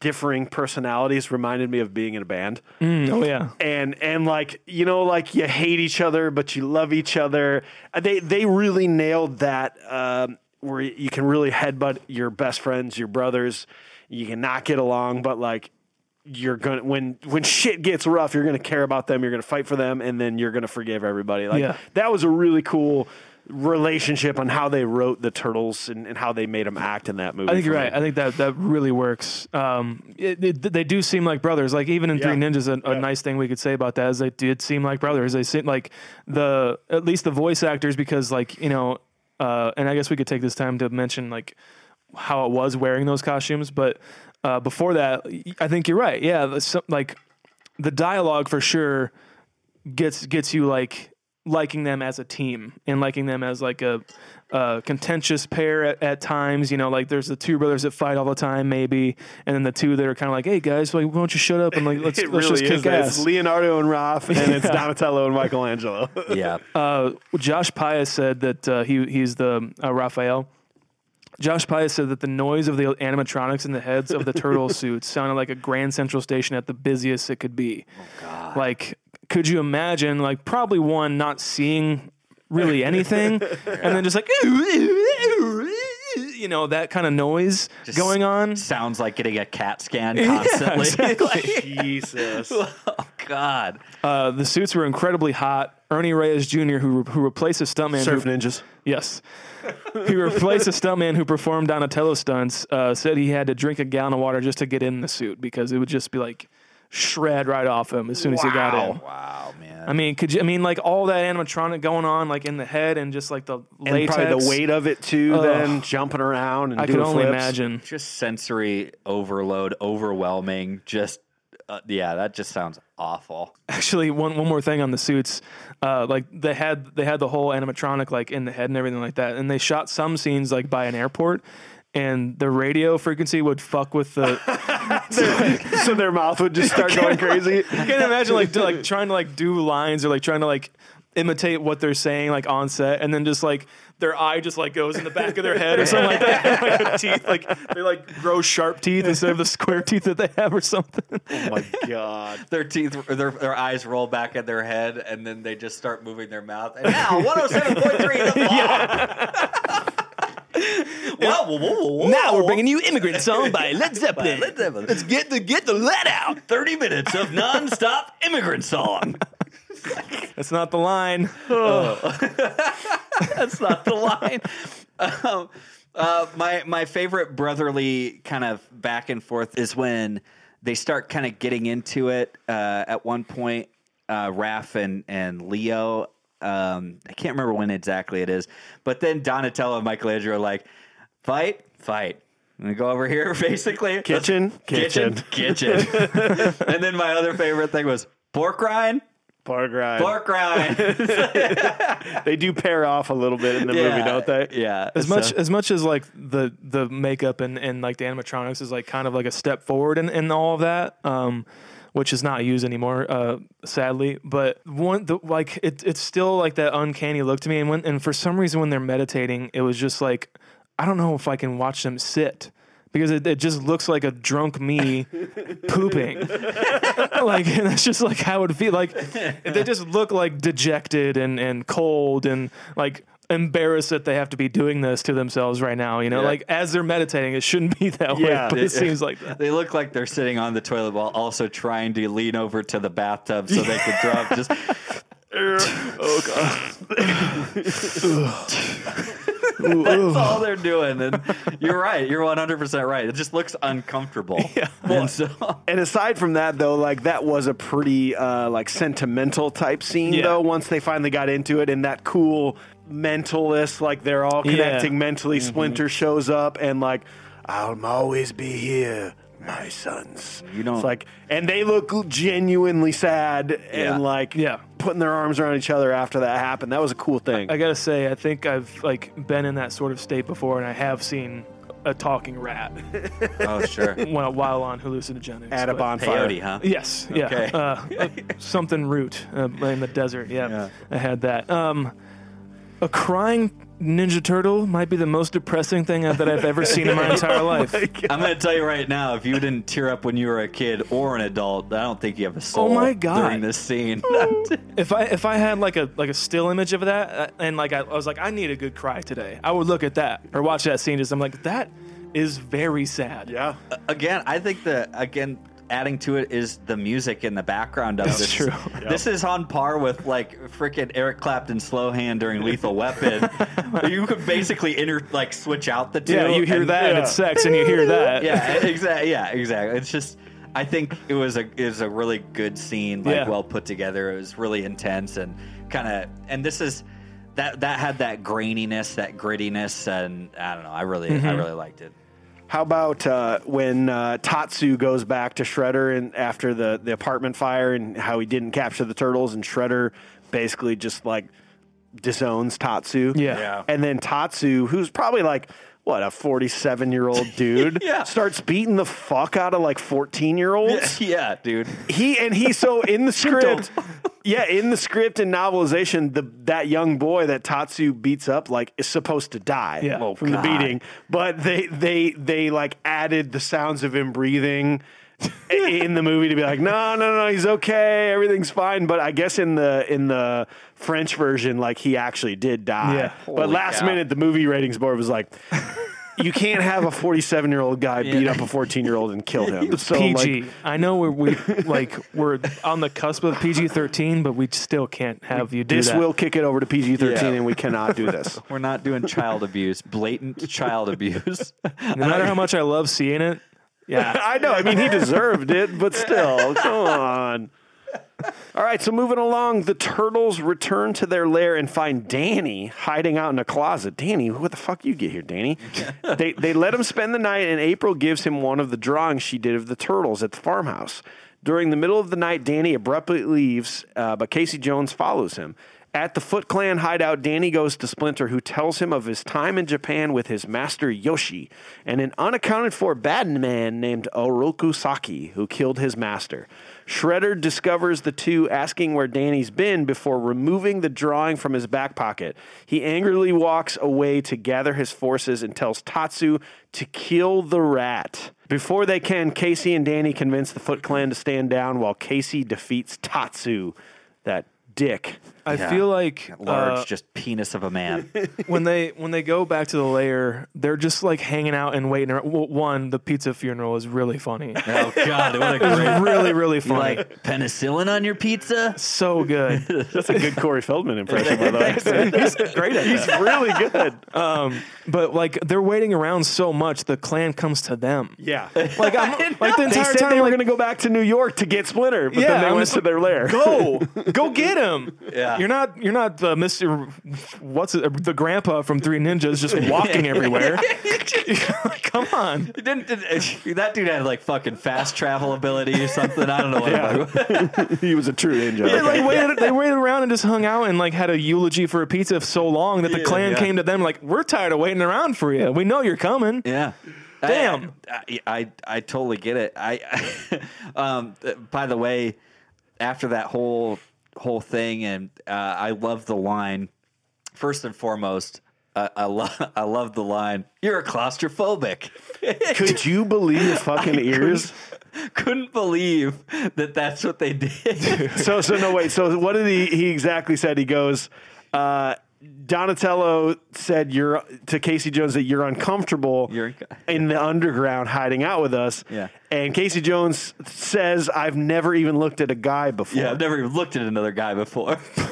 differing personalities reminded me of being in a band. Mm, oh yeah and and like you know like you hate each other but you love each other Uh, they they really nailed that um, where you can really headbutt your best friends your brothers you can not get along but like you're gonna when when shit gets rough you're gonna care about them you're gonna fight for them and then you're gonna forgive everybody like Yeah. that was a really cool relationship on how they wrote the turtles and, and how they made them act in that movie. I think you're me. right. I think that that really works. Um, it, it, they do seem like brothers. Like even in Three Ninjas, a, a Yeah. nice thing we could say about that is they did seem like brothers. They seem like the at least the voice actors because like you know, uh, and I guess we could take this time to mention like how it was wearing those costumes. But uh, before that, I think you're right. Yeah, some, like the dialogue for sure gets gets you like liking them as a team and liking them as like a, a contentious pair at, at times. You know, like there's the two brothers that fight all the time, maybe, and then the two that are kind of like, "Hey guys, like, why don't you shut up and like [LAUGHS] let's it let's really just is. kick ass." It's Leonardo and Raph, and it's [LAUGHS] Donatello and Michelangelo. [LAUGHS] Yeah. uh, Josh Pais said that uh, he he's the uh, Raphael. Josh Pais said that the noise of the animatronics in the heads of the turtle suits sounded like a Grand Central Station at the busiest it could be. Oh God! Like, could you imagine? Like, probably one not seeing really anything, and then just like [LAUGHS] you know that kind of noise Just going on. Sounds like getting a CAT scan [LAUGHS] constantly. exactly. [LAUGHS] Jesus. oh God. Uh, the suits were incredibly hot. Ernie Reyes Jr., who who replaced a stuntman, Surf who, ninjas. Yes. he replaced a stuntman who performed Donatello stunts, uh, said he had to drink a gallon of water just to get in the suit because it would just be like shred right off him as soon as he got in. Wow, man. I mean, could you? I mean, like all that animatronic going on, like in the head, and just like the And latex. probably the weight of it too. Ugh. Then jumping around and I can only flips. imagine. just sensory overload, overwhelming. Just uh, yeah, that just sounds awful. Actually, one one more thing on the suits, uh, like they had they had the whole animatronic like in the head and everything like that, and they shot some scenes like by an airport. And the radio frequency would fuck with the. [LAUGHS] [LAUGHS] [LAUGHS] so their mouth would just start going crazy. I can't imagine like do, like trying to like do lines or like trying to like imitate what they're saying like on set, and then just like their eye just like goes in the back of their head or something like that. like their teeth, like they like grow sharp teeth instead of the square teeth that they have or something. Oh my god. Their teeth, their, their eyes roll back in their head, and then they just start moving their mouth. And now, 107.3 The Fall. Whoa, whoa, whoa, whoa, Now we're bringing you "Immigrant Song" by Led [LAUGHS] Zeppelin. Led Zeppelin. Let's get the get the lead out. 30 minutes of non-stop immigrant song. [LAUGHS] That's not the line. [LAUGHS] That's not the line. Um, uh, my my favorite brotherly kind of back and forth is when they start kind of getting into it. Uh, at one point, uh, Raph and and Leo. Um, I can't remember when exactly it is, but then Donatello and Michelangelo are like, fight, fight. I'm gonna go over here, [LAUGHS] basically. Let's- Kitchen, kitchen, kitchen. [LAUGHS] and then my other favorite thing was pork rind, Pork rind. pork rind. [LAUGHS] They do pair off a little bit in the movie, don't they? Yeah. As so- much as much as like the the makeup and, and like the animatronics is like kind of like a step forward in, in all of that, um, which is not used anymore, uh, sadly. But one the, like it, it's still like that uncanny look to me. And when and for some reason when they're meditating, it was just like I don't know if I can watch them sit. Because it, it just looks like a drunk me [LAUGHS] pooping. [LAUGHS] like and that's just like how it would feel. Like they just look like dejected and, and cold and like embarrassed that they have to be doing this to themselves right now. You know, Yeah. like as they're meditating, it shouldn't be [LAUGHS] that Yeah. way, but it seems like that. They look like they're sitting on the toilet while also trying to lean over to the bathtub so they can throw up. Just [LAUGHS] [LAUGHS] that's all they're doing. And you're right. You're 100 percent right. It just looks uncomfortable. Yeah. And so And aside from that, though, like that was a pretty uh, like sentimental type scene, Yeah. though. Once they finally got into it, in that cool mentalist, like they're all Yeah. connecting mentally. Splinter shows up and like, I'll always be here, my sons. You don't- It's like, and they look genuinely sad Yeah. and like, Yeah. putting their arms around each other after that happened. That was a cool thing. I gotta say, I think I've like been in that sort of state before, and I have seen a talking rat [LAUGHS] oh sure, [LAUGHS] while, while on hallucinogenics. At a bonfire. peyote, huh? Yes, yeah, Okay. uh, uh, something root uh, in the desert. Yeah, Yeah. I had that. Um, a crying Ninja Turtle might be the most depressing thing that I've ever seen in my [LAUGHS] entire life. I'm going to tell you right now, if you didn't tear up when you were a kid or an adult, I don't think you have a soul Oh my God. during this scene. [LAUGHS] If I if I had like a like a still image of that, uh, and like I, I was like, I need a good cry today, I would look at that or watch that scene. Just I'm like, that is very sad. yeah. again, I think that again adding to it is the music in the background of That's this. true. This is on par with like freaking Eric Clapton slow hand during Lethal Weapon. [LAUGHS] you could basically inter like switch out the two. Yeah, you hear and- that and it's sex, and you hear that. [LAUGHS] yeah, exactly. Yeah, exactly. It's just, I think it was a it was a really good scene, like Yeah. well put together. It was really intense and kind of, and this is that that had that graininess, that grittiness, and I don't know. I really, Mm-hmm. I really liked it. How about uh, when uh, Tatsu goes back to Shredder and after the, the apartment fire and how he didn't capture the turtles and Shredder basically just like disowns Tatsu. Yeah. Yeah. And then Tatsu, who's probably like what a 47 year old dude [LAUGHS] Yeah. starts beating the fuck out of like 14 year olds [LAUGHS] yeah, dude. he and he so in the [LAUGHS] script yeah in the script and novelization the that young boy that tatsu beats up like is supposed to die Yeah. Oh, from God. the beating but they they they like added the sounds of him breathing in the movie to be like no no no he's okay everything's fine but i guess in the in the french version like he actually did die Yeah. but Holy last cow. minute the movie ratings board was like you can't have a 47 year old guy beat up a 14 year old and kill him [LAUGHS] so PG. like I know we're we like we're on the cusp of PG thirteen, but we still can't have you do this that. will kick it over to PG 13 Yeah. and we cannot do this. [LAUGHS] We're not doing child abuse, blatant child abuse. no matter how much I love seeing it. Yeah, [LAUGHS] I know. I mean, he deserved it, but still, come on. All right, so moving along, the turtles return to their lair and find Danny hiding out in a closet. Danny, what the fuck you get here, Danny? [LAUGHS] they they let him spend the night, and April gives him one of the drawings she did of the turtles at the farmhouse. During the middle of the night, Danny abruptly leaves, uh, but Casey Jones follows him. At the Foot Clan hideout, Danny goes to Splinter, who tells him of his time in Japan with his master Yoshi and an unaccounted for bad man named Oroku Saki, who killed his master. Shredder discovers the two asking where Danny's been before removing the drawing from his back pocket. He angrily walks away to gather his forces and tells Tatsu to kill the rat. Before they can, Casey and Danny convince the Foot Clan to stand down while Casey defeats Tatsu, that dick. I Yeah. feel like Large, uh, just penis of a man. [LAUGHS] when they when they go back to the lair, they're just like hanging out and waiting. around. Well, one, the pizza funeral is really funny. [LAUGHS] oh God, what a great. really really You funny. like penicillin on your pizza? so good. [LAUGHS] That's a good Corey Feldman impression, by the way. He's great at He's that. really good. But like they're waiting around so much, the clan comes to them. Yeah. Like I'm like the They entire said time they were like, going to go back to New York to get Splinter, but Yeah, then they I'm went just to like, their lair. go go get him. Yeah. You're not you're not the Mister what's it, the grandpa from Three Ninjas just walking everywhere. [LAUGHS] [LAUGHS] Come on. Didn't, did- that dude had like fucking fast travel ability or something? I don't know what. Yeah. he was [LAUGHS] a true ninja. They like waited, they waited around and just hung out and like had a eulogy for a pizza so long that the Yeah, clan yeah. came to them like, "We're tired of waiting around for you. We know you're coming." Yeah. Damn. I, I, I totally get it. I, um, by the way, after that whole whole thing, and uh, I love the line. First and foremost, uh, I love [LAUGHS] I love the line. You're a claustrophobic. [LAUGHS] Could you believe your fucking ears? [LAUGHS] Couldn't believe that that's what they did. So, so no, wait. So, what did he? He exactly said. He goes. Uh, Donatello said you're to Casey Jones that you're uncomfortable You're- in the underground hiding out with us. Yeah. And Casey Jones says, I've never even looked at a guy before. yeah, I've never even looked at another guy before. [LAUGHS]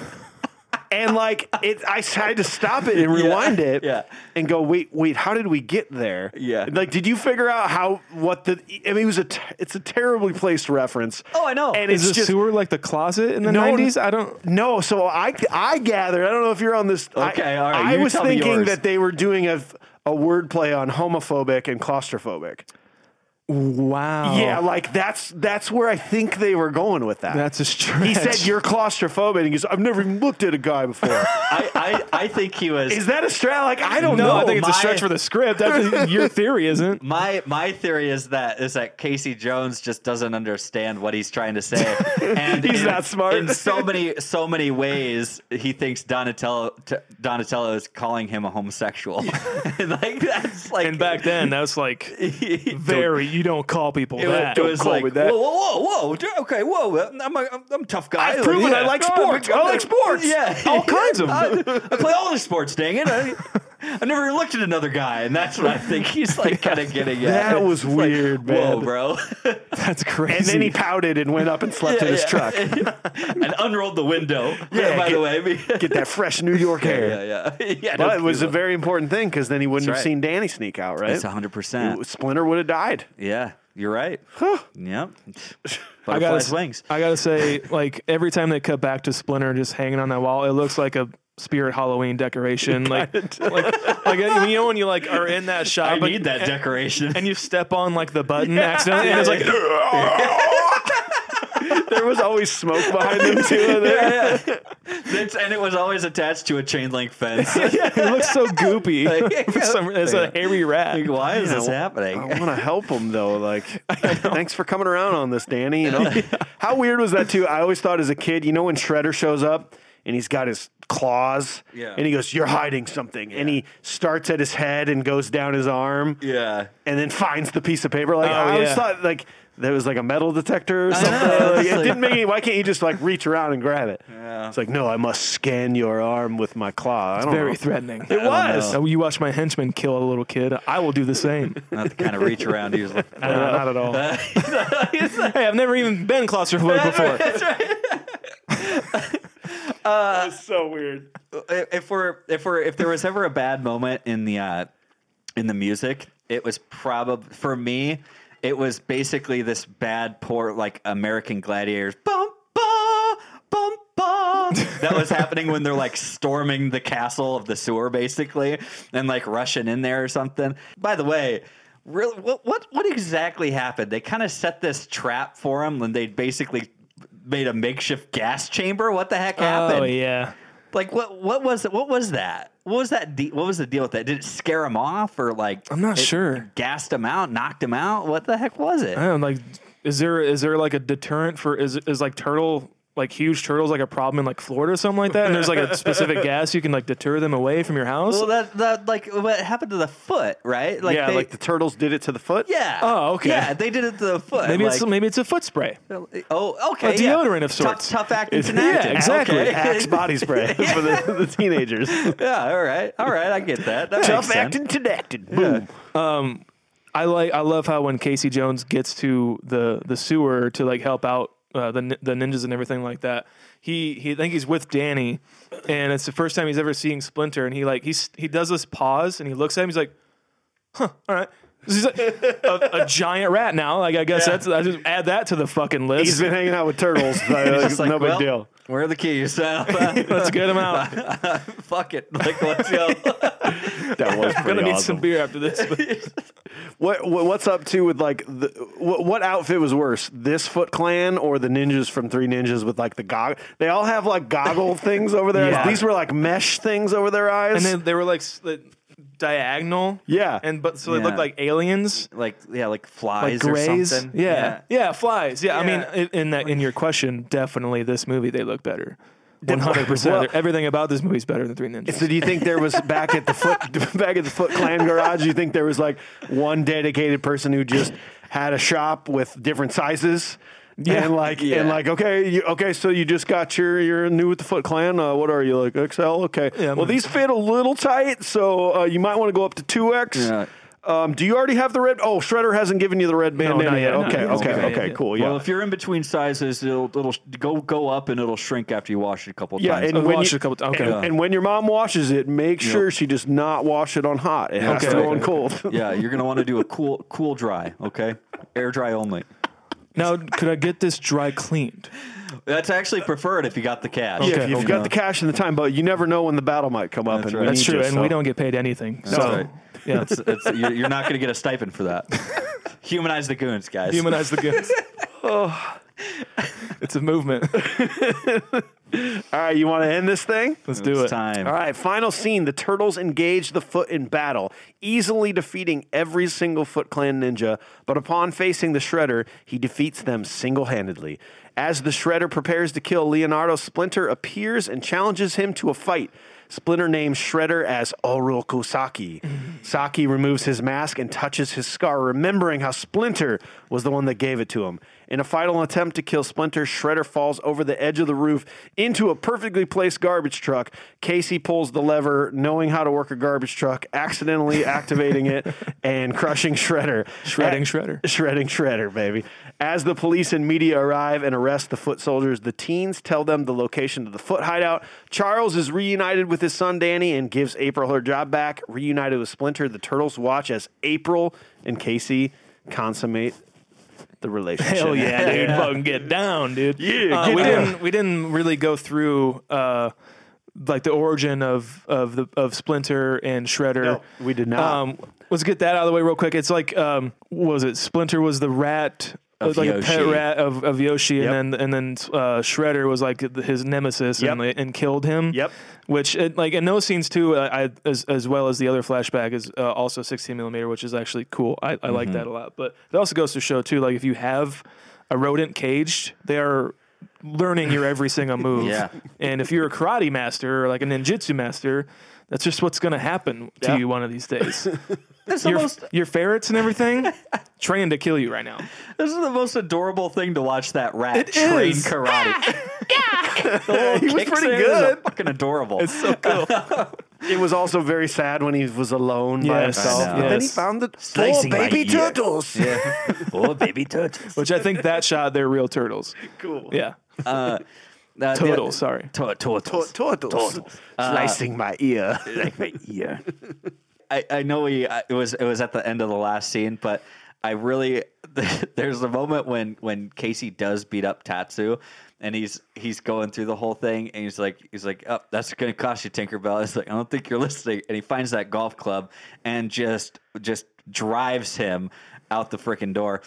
And like it, I had to stop it and rewind it, yeah. and go, wait, wait, how did we get there? Yeah. like, did you figure out how what the? I mean, it was a, t- it's a terribly placed reference. Oh, I know. And Is it's the just sewer like the closet in the No, nineties? I don't. no. So I, I gathered. I don't know if you're on this. I- Okay, all right, I you was tell me thinking yours. that they were doing a a wordplay on homophobic and claustrophobic. Wow. Yeah, like that's that's where I think they were going with that. That's a stretch. he said you're claustrophobic. And he goes, I've never even looked at a guy before. [LAUGHS] I, I, I think he was. Is that a stretch? Like I don't No, know. I think it's a stretch for the script. That's, your theory isn't. My my theory is that is that Casey Jones just doesn't understand what he's trying to say, [LAUGHS] and He's in- not smart. In so many so many ways, he thinks Donatello t- Donatello is calling him a homosexual. and [LAUGHS] like that's like And back then, that was like [LAUGHS] very. You don't call people It that. it was call like, that. whoa, whoa, whoa, whoa, okay, whoa, uh, I'm a, I'm a tough guy. I've proven I like oh, sports. I'm- I like sports. Yeah, All kinds of. [LAUGHS] I, I play all the sports. Dang it! I, I've never looked at another guy, and that's what I think he's like kind of getting at. That was It's like, weird, Whoa, bro! That's crazy. And then he pouted and went up and slept in his truck. [LAUGHS] and unrolled the window. [LAUGHS] Yeah, by get- the way, [LAUGHS] Get that fresh New York hair. yeah, yeah, yeah. no But it was a Cuba. very important thing because then he wouldn't That's have right. seen Danny sneak out, right? It's hundred percent. Splinter would have died. Yeah, you're right. Yep. I Butterfly's gotta, wings. I gotta say, like every time they cut back to Splinter just hanging on that wall, it looks like a spirit Halloween decoration. Like, like, like you know when you like are in that shot, I but- need that decoration. and you step on like the button accidentally, and it's like There was always smoke behind them too. There. It's- and it was always attached to a chain link fence. [LAUGHS] it looks so goopy. [LAUGHS] [LAUGHS] For some, it's a hairy rat. Like, why is this happening? I happening? want to help him though. Like, thanks for coming around on this, Danny. You know, how weird was that too? I always thought as a kid, you know, when Shredder shows up and he's got his claws, Yeah. and he goes, "You're hiding something," and he starts at his head and goes down his arm, Yeah. and then finds the piece of paper. Like, Oh, I always yeah. thought like. There was like a metal detector or something. know, [LAUGHS] Like, it didn't make any, Why can't you just like reach around and grab it? Yeah. It's like, no, I must scan your arm with my claw. I don't Very know. threatening. It was. So you watch my henchman kill a little kid, I will do the same. [LAUGHS] Not the kind of reach around he was looking for. Uh, not at all. [LAUGHS] hey, I've never even been claustrophobic before. That's right. It's so weird. if we're if we're if there was ever a bad moment in the uh, in the music, it was probably for me. It was basically this bad poor like American Gladiators. Bum ba bum ba. That was happening when they're like storming the castle of the sewer, basically, and like rushing in there or something. By the way. Really, what what what exactly happened? They kind of set this trap for him, and they basically made a makeshift gas chamber. What the heck oh, happened? Oh yeah. Like what? What was it? What was that? What was that? De- what was the deal with that? Did it scare him off, or like I'm not sure. Gassed him out, knocked him out. What the heck was it? I don't know, like is there is there like a deterrent for is is like turtle like huge turtles like a problem in like Florida or something like that? And there's like a [LAUGHS] specific gas you can like deter them away from your house? Well, that that like what happened to the foot, right? Like yeah, they, like the turtles did it to the foot. yeah. Oh, okay. Yeah, they did it to the foot. maybe it's maybe it's a foot spray. oh okay, a yeah. deodorant of sorts. Tough, tough acting It's- yeah, exactly. Okay. [LAUGHS] Axe body spray [LAUGHS] for the, the teenagers. yeah, all right, all right, I get that. that Tough makes sense. acting, connected. Boom. Um, I like I love how when Casey Jones gets to the the sewer to like help out uh, the the ninjas and everything like that. He he I think he's with Danny, and it's the first time he's ever seeing Splinter, and he like he's he does this pause and he looks at him. He's like, "Huh, all right." He's like a, a [LAUGHS] giant rat now. Like I guess that's I just add that to the fucking list. He's been hanging out with turtles. [LAUGHS] Like, It's like, no big well, deal. Where are the keys? [LAUGHS] [LAUGHS] Let's get them out. [LAUGHS] fuck it. Like, let's go. That was Gonna pretty need awesome. some beer after this. What, what what's up to with like the what, what outfit was worse, this Foot Clan or the ninjas from Three Ninjas with like the gog? They all have like goggle things over their. Yeah. These were like mesh things over their eyes. and then they were like s- like, diagonal. Yeah. and but so they Yeah. looked like aliens. like yeah, like flies grays. or something. Yeah. yeah, flies. Yeah, I mean, Yeah. in that in your question, definitely this movie they look better. One hundred Well- percent. Everything about this movie is better than Three Ninjas. So do you think there was back at the foot [LAUGHS] back at the Foot Clan garage? Do you think there was like one dedicated person who just had a shop with different sizes? Yeah. And like Yeah. and like okay you, okay so you just got your you're new with the Foot Clan uh, what are you like XL okay Yeah, well these fit a little tight so uh, you might want to go up to two X. Yeah. Um, do you already have the red? Oh, Shredder hasn't given you the red bandana not yet. yet, no, Okay, okay, okay, yet. cool. Yeah, Well, if you're in between sizes, it'll it'll go go up and it'll shrink after you wash it a couple yeah, times. and I've when watched you, it a couple times. Okay. and, and when your mom washes it, make sure she does not wash it on hot. It has Okay, to go on cold. yeah, you're gonna want to do a [LAUGHS] cool cool dry. Okay, air dry only. Now, could I get this dry cleaned? That's actually preferred if you got the cash. Yeah, Okay, if you've okay. got the cash and the time, but you never know when the battle might come up. That's and right. we That's need true, you, and so- we don't get paid anything. so, right. yeah, It's, it's, you're, you're not going to get a stipend for that. [LAUGHS] Humanize the goons, guys. humanize the goods. [LAUGHS] Oh. [LAUGHS] it's a movement. [LAUGHS] All right, you want to end this thing? Let's do it. time. All right, final scene. The turtles engage the Foot in battle, easily defeating every single Foot Clan ninja. But upon facing the Shredder, he defeats them single handedly. As the Shredder prepares to kill Leonardo, Splinter appears and challenges him to a fight. Splinter names Shredder as Oroku Saki. [LAUGHS] Saki removes his mask and touches his scar, remembering how Splinter was the one that gave it to him. In a final attempt to kill Splinter, Shredder falls over the edge of the roof into a perfectly placed garbage truck. Casey pulls the lever, knowing how to work a garbage truck, accidentally [LAUGHS] activating it and crushing Shredder. Shredding At- Shredder. Shredding Shredder, baby. As the police and media arrive and arrest the foot soldiers, the teens tell them the location of the foot hideout. Charles is reunited with his son Danny and gives April her job back. Reunited with Splinter, the turtles watch as April and Casey consummate the relationship. Hell yeah, [LAUGHS] dude! Fucking get down, dude. Yeah, Uh, get we down. didn't we didn't really go through uh, like the origin of of the of Splinter and Shredder. No, we did not. Um, let's get that out of the way real quick. It's like um, what was it Splinter was the rat. Of like a pet rat of, of Yoshi, Yep. and then and then uh, Shredder was like his nemesis and, Yep. and killed him. Yep. Which it, like in those scenes too, uh, I as as well as the other flashback is uh, also 16 millimeter, which is actually cool. I, I like that a lot. But it also goes to show too, like if you have a rodent caged, they are learning your every single [LAUGHS] move. Yeah. And if you're a karate master or like a ninjutsu master, that's just what's going to happen to Yeah. you one of these days. [LAUGHS] This is, the your, most, your ferrets and everything [LAUGHS] trained to kill you right now. this is the most adorable thing to watch that rat It train is. karate. [LAUGHS] the little He was kicks pretty in is good. Fucking adorable. It's so cool. It was also very sad when he was alone by himself. I know. But then he found the Slicing four baby turtles. yeah. oh, baby turtles. Which I think that shot they're real turtles. Cool. Yeah. Uh, Uh, the- Turtles, sorry. To- turtles. Turtles. [LAUGHS] Slicing my ear. [LAUGHS] like my ear. [LAUGHS] I, I know we I, it was it was at the end of the last scene, but I really there's a moment when when Casey does beat up Tatsu, and he's he's going through the whole thing, and he's like he's like, oh, that's gonna cost you, Tinkerbell. It's like I don't think you're listening, and he finds that golf club and just just drives him out the freaking door.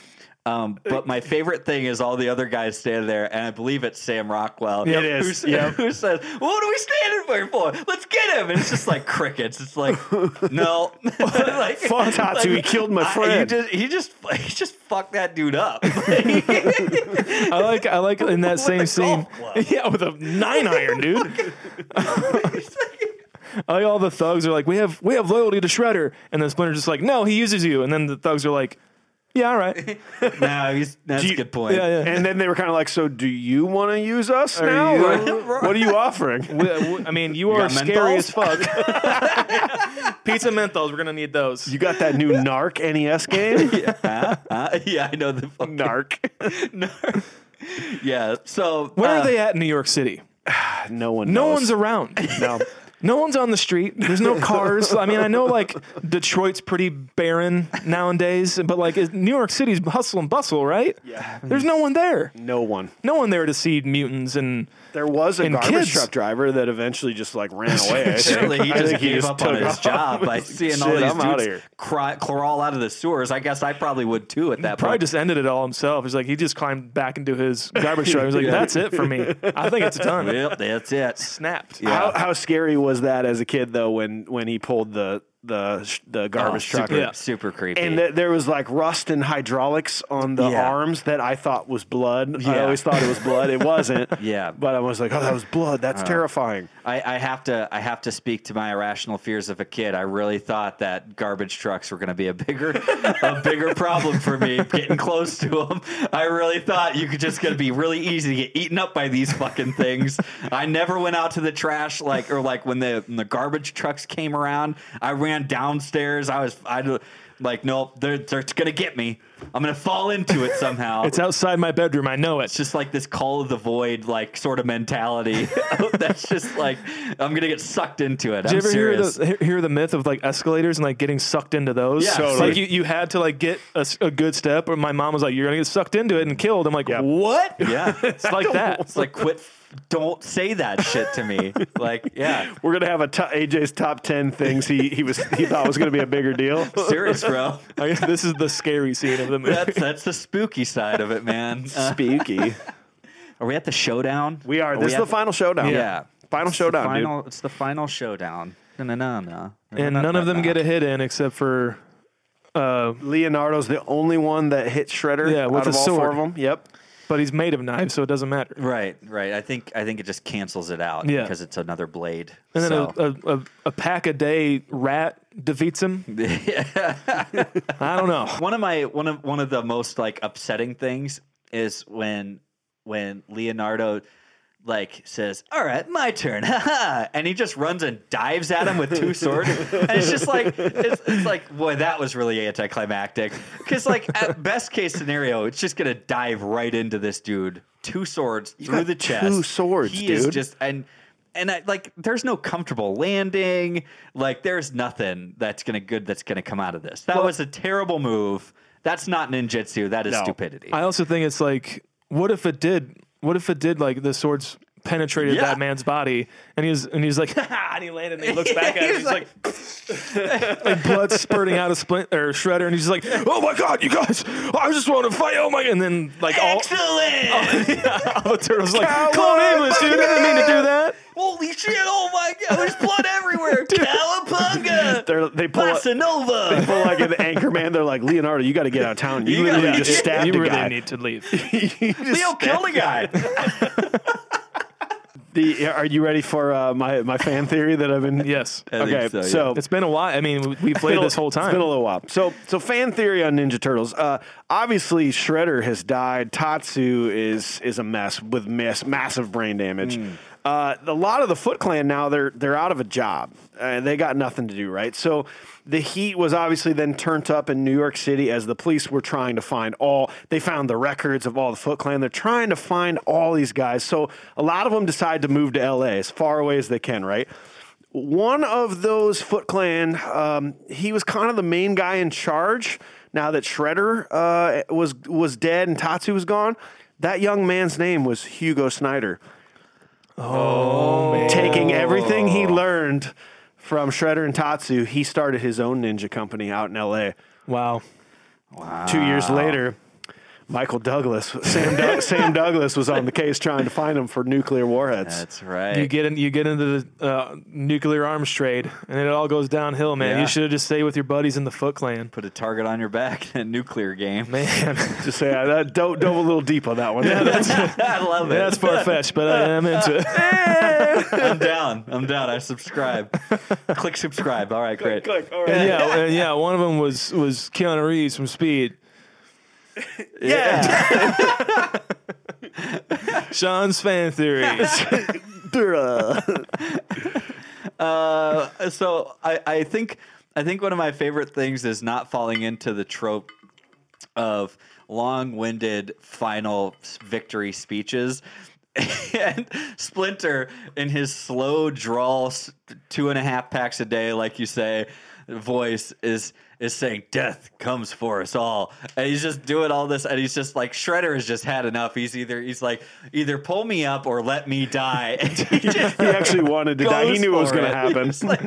Um, but my favorite thing is all the other guys standing there, and I believe it's Sam Rockwell. It is, Who, yep. [LAUGHS] who says, "What are we standing there for? Let's get him!" And it's just like crickets. It's like, no, [LAUGHS] like, Fuck Tatsu, he killed my I- friend. he just, he just, he just fucked that dude up. [LAUGHS] I like I like in that With same scene. Yeah, with a nine iron, dude. I like all the thugs are like, we have we have loyalty to Shredder, and then Splinter's just like, no, he uses you, and then the thugs are like, yeah, all right, [LAUGHS] no, he's that's Do a good point. yeah, yeah. And then they were kind of like, "So, do you want to use us Are now? you- [LAUGHS] what are you offering?" We- we- I mean, you, are got scary menthols? as fuck. [LAUGHS] Pizza menthols, we're gonna need those. You got that new Narc NES game? Huh? Huh? yeah, I know the fucking, Narc. yeah. So Where uh, are they at in New York City? [SIGHS] No one. No one's around. No. No one's on the street. There's no cars. I mean, I know like Detroit's pretty barren nowadays, but like New York City's hustle and bustle, right? Yeah. There's no one there. No one. No one there to see mutants and There was a And garbage kids. truck driver that eventually just like ran [LAUGHS] away. I think. Surely he I just think gave up on his job by [LAUGHS] seeing all these I'm dudes cry, crawl out of the sewers. I guess I probably would too at that probably point. just ended it all himself. He's like he just climbed back into his [LAUGHS] garbage truck. He's like, "That's it for me. I think it's done." Yep, that's it. Snapped. How, how scary was that as a kid though when when he pulled the the the oh, garbage Oh, truck super, Yeah. super creepy. and th- there was like rust and hydraulics on the Yeah. arms that I thought was blood. I always thought it was blood. It wasn't. [LAUGHS] Yeah. but I was like, oh, that was blood. That's uh, terrifying. I, I have to I have to speak to my irrational fears of a kid. I really thought that garbage trucks were going to be a bigger a bigger problem for me getting close to them. I really thought you could just going to be really easy to get eaten up by these fucking things. I never went out to the trash like or like when the when the garbage trucks came around. I ran downstairs. I was I like nope they're they're to get me. I'm to fall into it somehow. [LAUGHS] It's outside my bedroom. I know It's just like this call of the void, like sort of mentality. [LAUGHS] That's just like I'm gonna get sucked into it. Did you I'm ever hear the, hear- the myth of like escalators and like getting sucked into those? Yeah, totally. like you, you had to like get a good step, or my mom was like, "You're gonna get sucked into it and killed." I'm like, Yep. "What?" yeah, [LAUGHS] It's like that. it's like quit. Don't say that shit to me. [LAUGHS] Like, yeah, We're gonna have a to- AJ's top ten things he he was he thought was gonna be a bigger deal. [LAUGHS] serious, bro. [LAUGHS] I- guess this is the scary scene of the movie. That's that's the spooky side of it, man. Spooky. are we at the showdown? We are. This is the final showdown. Yeah, Final It's the showdown, final, It's the final showdown. No, no, no, no. and none of them get a hit in except for uh. Leonardo's the only one that hit Shredder. Yeah, with out of a all four sword. of them. Yep. But he's made of knives, so it doesn't matter. Right, right. I think I think it just cancels it out Yeah. because it's another blade. And then So- a, a, a, a pack a day rat defeats him. [LAUGHS] I don't know. one of my one of one of the most like upsetting things is when when Leonardo like says, "All right, my turn," [LAUGHS] and he just runs and dives at him with two [LAUGHS] swords, and it's just like it's, it's like, boy, that was really anticlimactic. Because like at best case scenario, it's just gonna dive right into this dude, two swords through got the chest, two swords, He is just and. And I, like, there's no comfortable landing. Like, there's nothing that's gonna good that's gonna come out of this. That was a terrible move. That's not ninjutsu. That is No. stupidity. I also think it's like, what if it did? What if it did like the swords penetrated Yeah. that man's body, and he was and he's like, [LAUGHS] and he landed, and he looks back at it, [LAUGHS] he's like, [LAUGHS] like blood spurting out of splint or shredder, and he's like, oh my god, you guys, I just want to fight, oh my, and then like all, Excellent! all the turtles like, clone English, dude, I didn't mean to do that. Holy shit! Oh my god! There's blood everywhere. Cowabunga! They're, they pull Bossa Nova. they pull like an Anchorman. They're like Leonardo, you got to get out of town. You, You literally gotta- just stabbed you a really guy. need to leave. Leo killed a guy. The, are you ready for uh, my my fan theory that I've been? [LAUGHS] yes, I Okay, so, yeah. so it's been a while. I mean, we- we played this whole time. It's been a little while. So, so fan theory on Ninja Turtles. Uh, obviously, Shredder has died. Tatsu is is a mess with mass, massive brain damage. Hmm. Uh, a lot of the Foot Clan now they're they're out of a job. Uh, they got nothing to do, right? So the heat was obviously then turned up in New York City as the police were trying to find all. They found the records of all the Foot Clan. They're trying to find all these guys. So a lot of them decide to move to L.A. as far away as they can, right? one of those Foot Clan, um, he was kind of the main guy in charge. Now that Shredder uh, was was dead and Tatsu was gone, that young man's name was Hugo Snyder. Oh, man. Taking everything he learned from Shredder and Tatsu, he started his own ninja company out in L.A. wow. Wow. Two years later, Michael Douglas, Sam, Doug [LAUGHS] Sam Douglas was on the case trying to find him for nuclear warheads. That's right. You get in, you get into the uh, nuclear arms trade, and it all goes downhill, man. Yeah. You should have just stayed with your buddies in the Foot Clan, Put a target on your back in a nuclear game. man. [LAUGHS] Just say uh, that, dove, dove a little deep on that one. [LAUGHS] I love it. That's far fetched, but I am into it. I'm down. I'm down. I subscribe. Click subscribe. All right, great. Click, all right. And yeah, and yeah. One of them was was Keanu Reeves from Speed. [LAUGHS] Yeah. [LAUGHS] Sean's fan theories. [LAUGHS] Uh, so I, I think I think one of my favorite things is not falling into the trope of long-winded final victory speeches. and Splinter, in his slow drawl, two and a half packs a day, like you say, voice is is saying death comes for us all and he's just doing all this and he's just like shredder has just had enough he's either he's like either pull me up or let me die and [LAUGHS] he [LAUGHS] he actually wanted to die. He knew it was going to happen. It's like,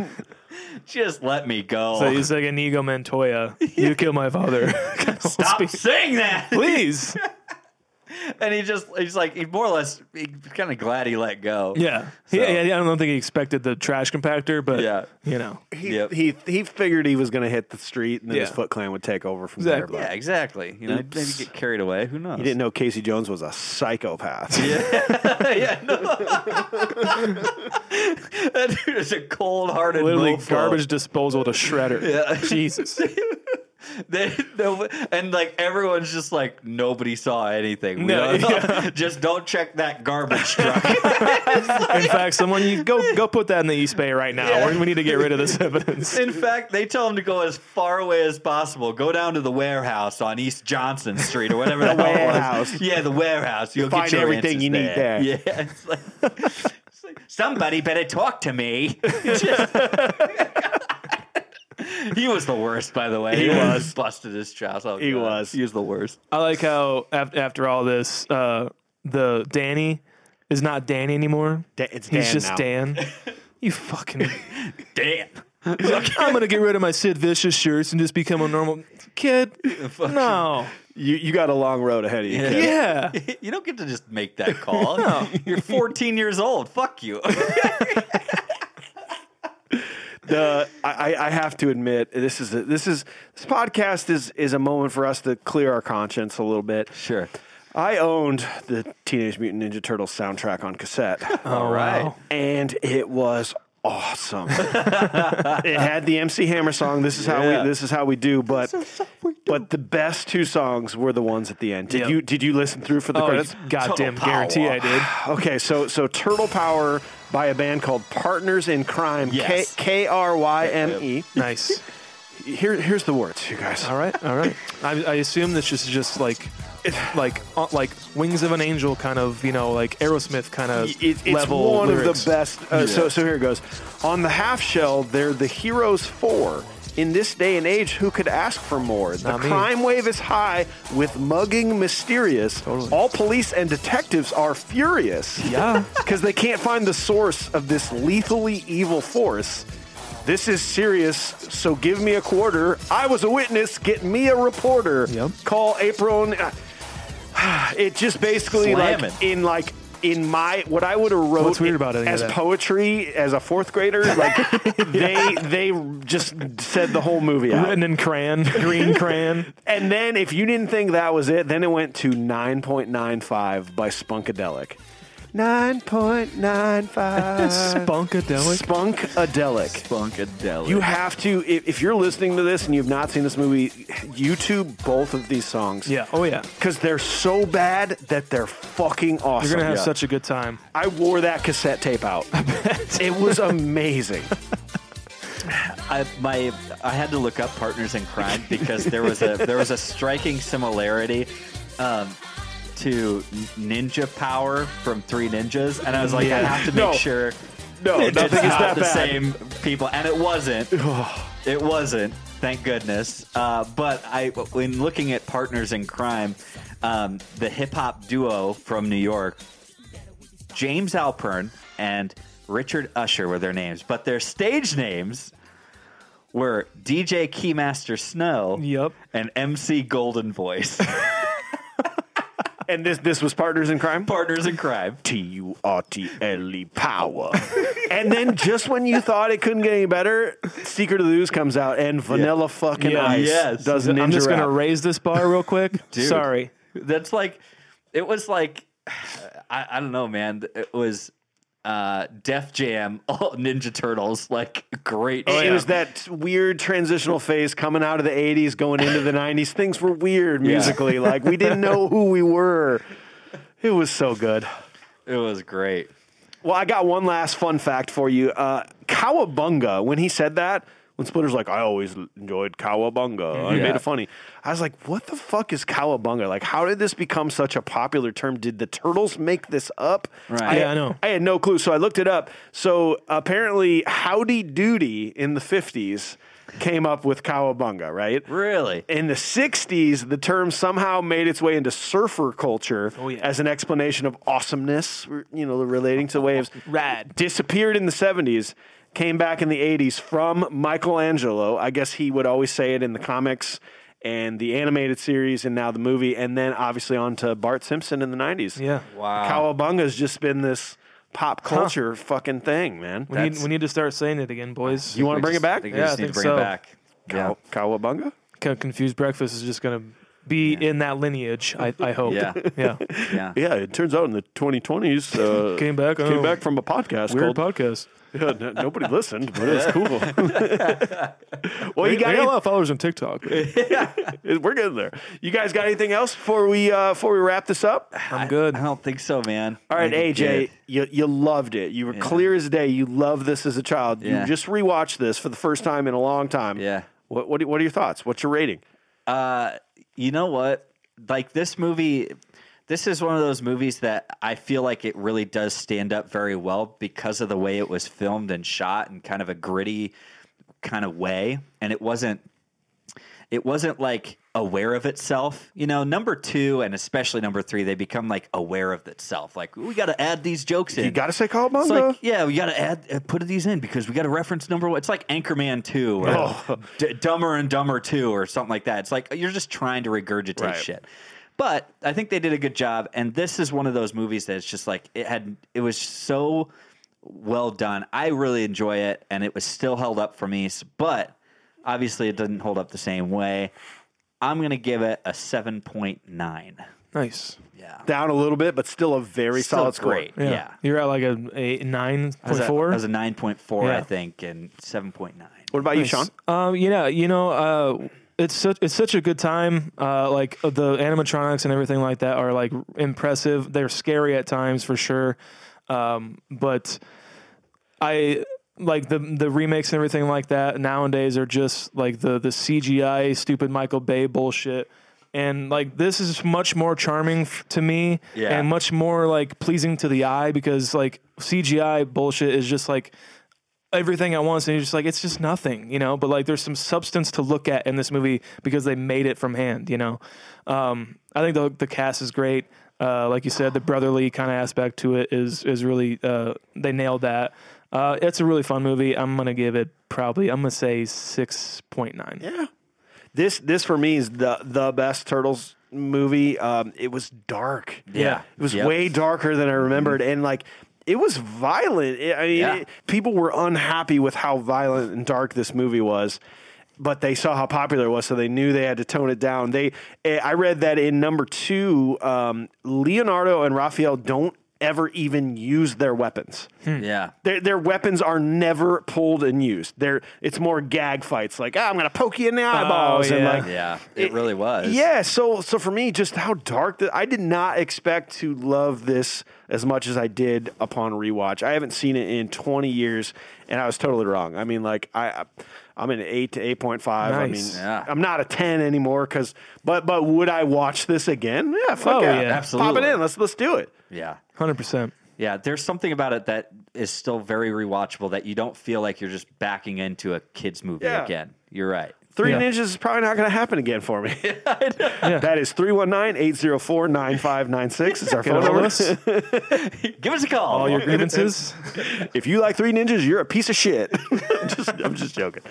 just let me go. So he's like Inigo Montoya. You [LAUGHS] kill my father. Stop saying that. please. And he just he's like he more or less he's kind of glad he let go. Yeah. So- yeah, I don't think he expected the trash compactor, but Yeah. you know. He, Yep. he he figured he was going to hit the street and then his Yeah. Foot Clan would take over from Exactly. there. Yeah, exactly. You know, maybe get carried away. Who knows? But he didn't know Casey Jones was a psychopath. Yeah, [LAUGHS] yeah, [LAUGHS] no. that dude is a cold-hearted, Literally mofo. garbage disposal to shredder. Yeah. Jesus. [LAUGHS] [LAUGHS] They, no, and like everyone's just like nobody saw anything. We No, don't- [LAUGHS] just don't check that garbage [LAUGHS] truck. In fact, someone you go go put that in the East Bay right now. Yeah. We- need to get rid of this evidence. In fact, they tell them to go as far away as possible. Go down to the warehouse on East Johnson Street or whatever the, hell it was. warehouse. Yeah, the warehouse. You'll Find your everything you need there. Yeah, it's like, it's like, somebody better talk to me. He was the worst, by the way. He was. busted his chops. Oh, He God. was. He was the worst. I like how af- after all this, uh, the Danny is not Danny anymore. Da- it's He's Dan just now. Dan. [LAUGHS] You fucking. Damn. [LAUGHS] I'm gonna get rid of my Sid Vicious shirts and just become a normal kid. No. You you got a long road ahead of you. Yeah. kid. Yeah. [LAUGHS] You don't get to just make that call. No. You're 14 years old. Fuck you. The I, I- I have to admit this is a, this is this podcast is is a moment for us to clear our conscience a little bit. Sure. I owned the Teenage Mutant Ninja Turtles soundtrack on cassette. [LAUGHS] All right. and it was awesome. [LAUGHS] it had the MC Hammer song. This is how Yeah. we this is how we do. But but the best two songs were the ones at the end. Did Yep. you did you listen through for the Oh, credits? goddamn Total guarantee I did. Okay, so so Turtle Power by a band called Partners in Kryme. Yes. K K R Y M E. Nice. [LAUGHS] Here here's the words, you guys. All right, all right. I, I assume this is just like, like, uh, like Wings of an Angel kind of, you know, like Aerosmith kind of It- it's level one lyrics. of the best. Uh, So so here it goes. On the half shell, they're the heroes for. In this day and age, who could ask for more? The crime wave is high, with mugging mysterious. Totally. All police and detectives are furious. Yeah. [LAUGHS] because they can't find the source of this lethally evil force. This is serious, so give me a quarter. I was a witness, get me a reporter. Yep. Call April. and- uh, [SIGHS] It just basically Slamming. like in like in my what I would have wrote What's weird about any as poetry as a fourth grader. Like [LAUGHS] they they just said the whole movie out. Written in crayon, green crayon. [LAUGHS] And then if you didn't think that was it, then it went to 9.95 by Spunkadelic. 9.95. [LAUGHS] Spunkadelic. Spunkadelic. Funkadelic. You have to, if, if you're listening to this and you've not seen this movie, YouTube both of these songs. Yeah. Oh yeah. Because they're so bad that they're fucking awesome. You're gonna have Yeah. such a good time. I wore that cassette tape out. [LAUGHS] it was amazing. [LAUGHS] I, my I had to look up Partners in Kryme because there was a there was a striking similarity um, to Ninja Power from Three Ninjas, and I was like, I have to make No. sure No, it's nothing is not that the bad. same people, and it wasn't. [SIGHS] it wasn't. Thank goodness. Uh, but I, when looking at Partners in Kryme, um, the hip hop duo from New York, James Alpern and Richard Usher were their names, but their stage names were DJ Keymaster Snow Yep. and MC Golden Voice. [LAUGHS] And this this was Partners in Kryme? Partners in Kryme. T U R T L E power. and then just when you thought it couldn't get any better, Secret of the Ooze comes out and Vanilla fucking Yeah. Ice Yes. does ninja I'm just gonna raise this bar real quick. [LAUGHS] Dude. Sorry. That's like, it was like, [SIGHS] I, I don't know, man. It was uh, Def Jam, all [LAUGHS] Ninja Turtles, like great. It was that weird transitional phase coming out of the 80s, going into the 90s. Things were weird musically. Like, we didn't know who we were. It was so good. It was great. Well, I got one last fun fact for you. Uh, Cowabunga, when he said that, when Splinter's like, I always enjoyed Cowabunga, I Yeah. made it funny. I was like, what the fuck is Cowabunga? Like, how did this become such a popular term? Did the Turtles make this up? Right. Yeah, I know. I had no clue, so I looked it up. So apparently, Howdy Doody in the 50s came up with Cowabunga, right? Really? In the 60s, the term somehow made its way into surfer culture Oh, yeah. as an explanation of awesomeness, you know, relating to waves. Rad. Disappeared in the 70s, came back in the 80s from Michelangelo. I guess he would always say it in the comics and the animated series and now the movie, and then obviously on to Bart Simpson in the 90s. Yeah. Wow. Cowabunga's just been this pop culture fucking thing, man. We need, we need to start saying it again, boys. You want to bring just- it back? I think we Yeah, just I need to think bring so. it back. Cow- Cowabunga? Confused breakfast is just gonna be in that lineage. I, I hope. Yeah. [LAUGHS] Yeah. Yeah. Yeah, it turns out in the 2020s, uh, Came back. came oh, back from a podcast Weird called. podcast. Yeah, n- nobody listened, but it was cool. [LAUGHS] [LAUGHS] well, We you got got a lot of followers on TikTok. yeah, we're getting there. You guys got anything else before we uh, before we wrap this up? I'm good. I don't think so, man. All right, AJ, it- you you loved it. You were clear as day. You loved this as a child. Yeah. You just rewatched this for the first time in a long time. Yeah. What what, what are your thoughts? What's your rating? Uh, you know what? Like this movie, this is one of those movies that I feel like it really does stand up very well because of the way it was filmed and shot in kind of a gritty kind of way, and it wasn't. It wasn't like aware of itself, you know. Number two and especially number three, they become like aware of itself. Like we got to add these jokes in. You got to say It's Cowabunga. like, yeah, we got to add, uh, put these in because we got to reference number one. It's like Anchorman 2 or Oh. D- Dumber and Dumber 2 or something like that. It's like you're just trying to regurgitate Right. shit. But I think they did a good job. And this is one of those movies that's just like, it had, it was so well done. I really enjoy it and it was still held up for me. But obviously it doesn't hold up the same way. I'm going to give it a 7.9. Nice. Yeah. Down a little bit, but still a very Still solid score. great. Yeah. Yeah. You're at like a, a nine I was point a- four. I was a 9.4, I Yeah. think, and 7.9. What about you, Sean? Um, yeah, you know, uh, it's such it's such a good time. Uh, like uh, the animatronics and everything like that are like impressive. They're scary at times for sure, um, but I like the the remakes and everything like that nowadays are just like the the CGI stupid Michael Bay bullshit. And like this is much more charming f- to me, Yeah. and much more like pleasing to the eye because like CGI bullshit is just like everything at once, and you're just like, it's just nothing, you know. But like, there's some substance to look at in this movie because they made it from hand, you know. Um, I think the the cast is great. Uh, like you said, the brotherly kind of aspect to it is is really uh, they nailed that. Uh, it's a really fun movie. I'm gonna give it probably I'm gonna say six point nine. Yeah. This this for me is the the best Turtles movie. Um, it was dark. Yeah. It was Yep. way darker than I remembered, and like it was violent. It- I mean, Yeah. it- people were unhappy with how violent and dark this movie was. But they saw how popular it was, so they knew they had to tone it down. They, eh, I read that in number two, um, Leonardo and Raphael don't ever even use their weapons. Yeah. Their, their weapons are never pulled and used. They're, it's more gag fights, like ah, I'm going to poke you in the eyeballs, and yeah. like Yeah. It really was. yeah, so so for me, just how dark that I did not expect to love this as much as I did upon rewatch. I haven't seen it in 20 years, and I was totally wrong. I mean, like I. I I'm an eight to eight point five. I mean, Yeah. I'm not a ten anymore because, but but would I watch this again? Yeah, fuck Oh, yeah, yeah. Pop it in. Let's let's do it. Yeah. Hundred percent. Yeah, there's something about it that is still very rewatchable that you don't feel like you're just backing into a kids movie Yeah. again. You're right. Three Yeah. Ninjas is probably not going to happen again for me. [LAUGHS] That is 319-804-9596 is our phone Get a hold number. [LAUGHS] Give us a call. All your grievances. If you like Three Ninjas, you're a piece of shit. [LAUGHS] just, I'm just joking.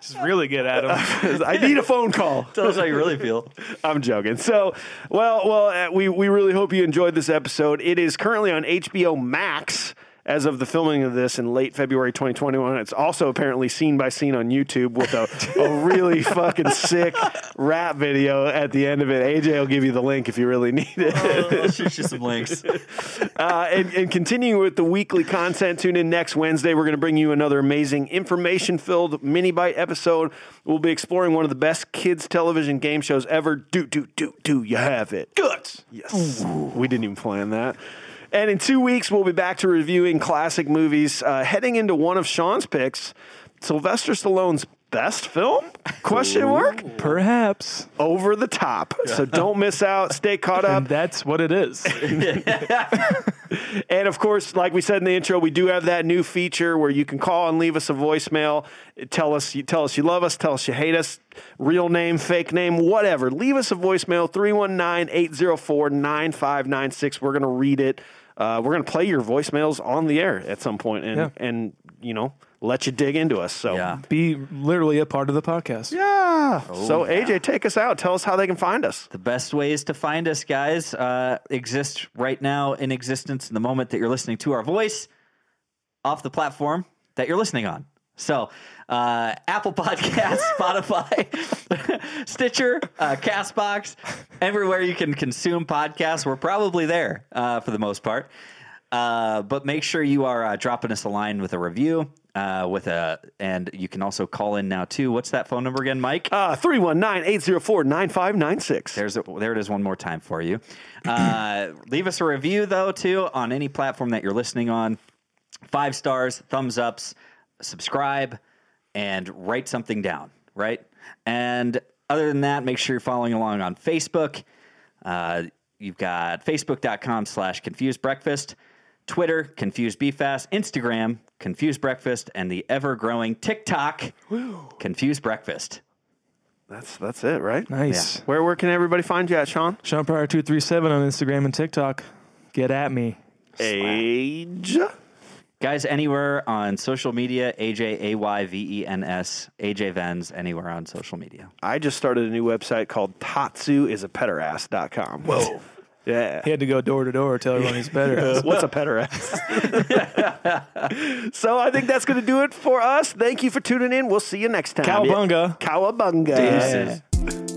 Just really get at them. I need a phone call. Tell us how you really feel. I'm joking. So, well, well, uh, we we really hope you enjoyed this episode. It is currently on HBO Max as of the filming of this in late February 2021. It's also apparently scene by scene on YouTube with a, a really [LAUGHS] fucking sick rap video at the end of it. AJ will give you the link if you really need it. I'll shoot you some links. [LAUGHS] Uh, and, and continuing with the weekly content, tune in next Wednesday. We're going to bring you another amazing information filled mini bite episode. We'll be exploring one of the best kids' television game shows ever. Do, do, do, do you have it? Guts. Yes. We didn't even plan that. And in two weeks, we'll be back to reviewing classic movies, uh, heading into one of Sean's picks, Sylvester Stallone's best film? Question mark? Perhaps. Over the top. So don't miss out. Stay caught up. And that's what it is. [LAUGHS] And of course, like we said in the intro, we do have that new feature where you can call and leave us a voicemail. Tell us you tell us you love us, tell us you hate us, real name, fake name, whatever. Leave us a voicemail 319-804-9596. We're going to read it. Uh, we're going to play your voicemails on the air at some point and Yeah. and you know, let you dig into us. So Yeah. Be literally a part of the podcast. Yeah. so AJ, take us out. Tell us how they can find us. The best ways to find us, guys, uh, exist right now in existence in the moment that you're listening to our voice off the platform that you're listening on. So, uh, Apple Podcasts, [LAUGHS] Spotify, [LAUGHS] Stitcher, uh, Castbox, everywhere you can consume podcasts, we're probably there uh, for the most part. Uh, but make sure you are uh, dropping us a line with a review. Uh, with a, and you can also call in now too. What's that phone number again, Mike? Uh 319-804-9596. There's a, there it is one more time for you. Uh, [CLEARS THROAT] leave us a review though too on any platform that you're listening on. Five stars, thumbs ups, subscribe, and write something down. Right. And other than that, make sure you're following along on Facebook. Uh, you've got facebook.com slash confused breakfast, Twitter, confused fast, Instagram, confused breakfast, and the ever growing TikTok, confused breakfast. That's that's it, right? Nice. Where where can everybody find you at, Sean? Sean Pryor two three seven on Instagram and TikTok. Get at me. Age. Guys, anywhere on social media, AJ, A Y V E N S, AJ Vens, anywhere on social media. I just started a new website called tatsu is a tatsuisapederass.com. Whoa. [LAUGHS] Yeah. He had to go door to door to tell everyone he's better. [LAUGHS] What's a pederass? [LAUGHS] so I think that's going to do it for us. Thank you for tuning in. We'll see you next time. Cowabunga. Cowabunga. Deuces.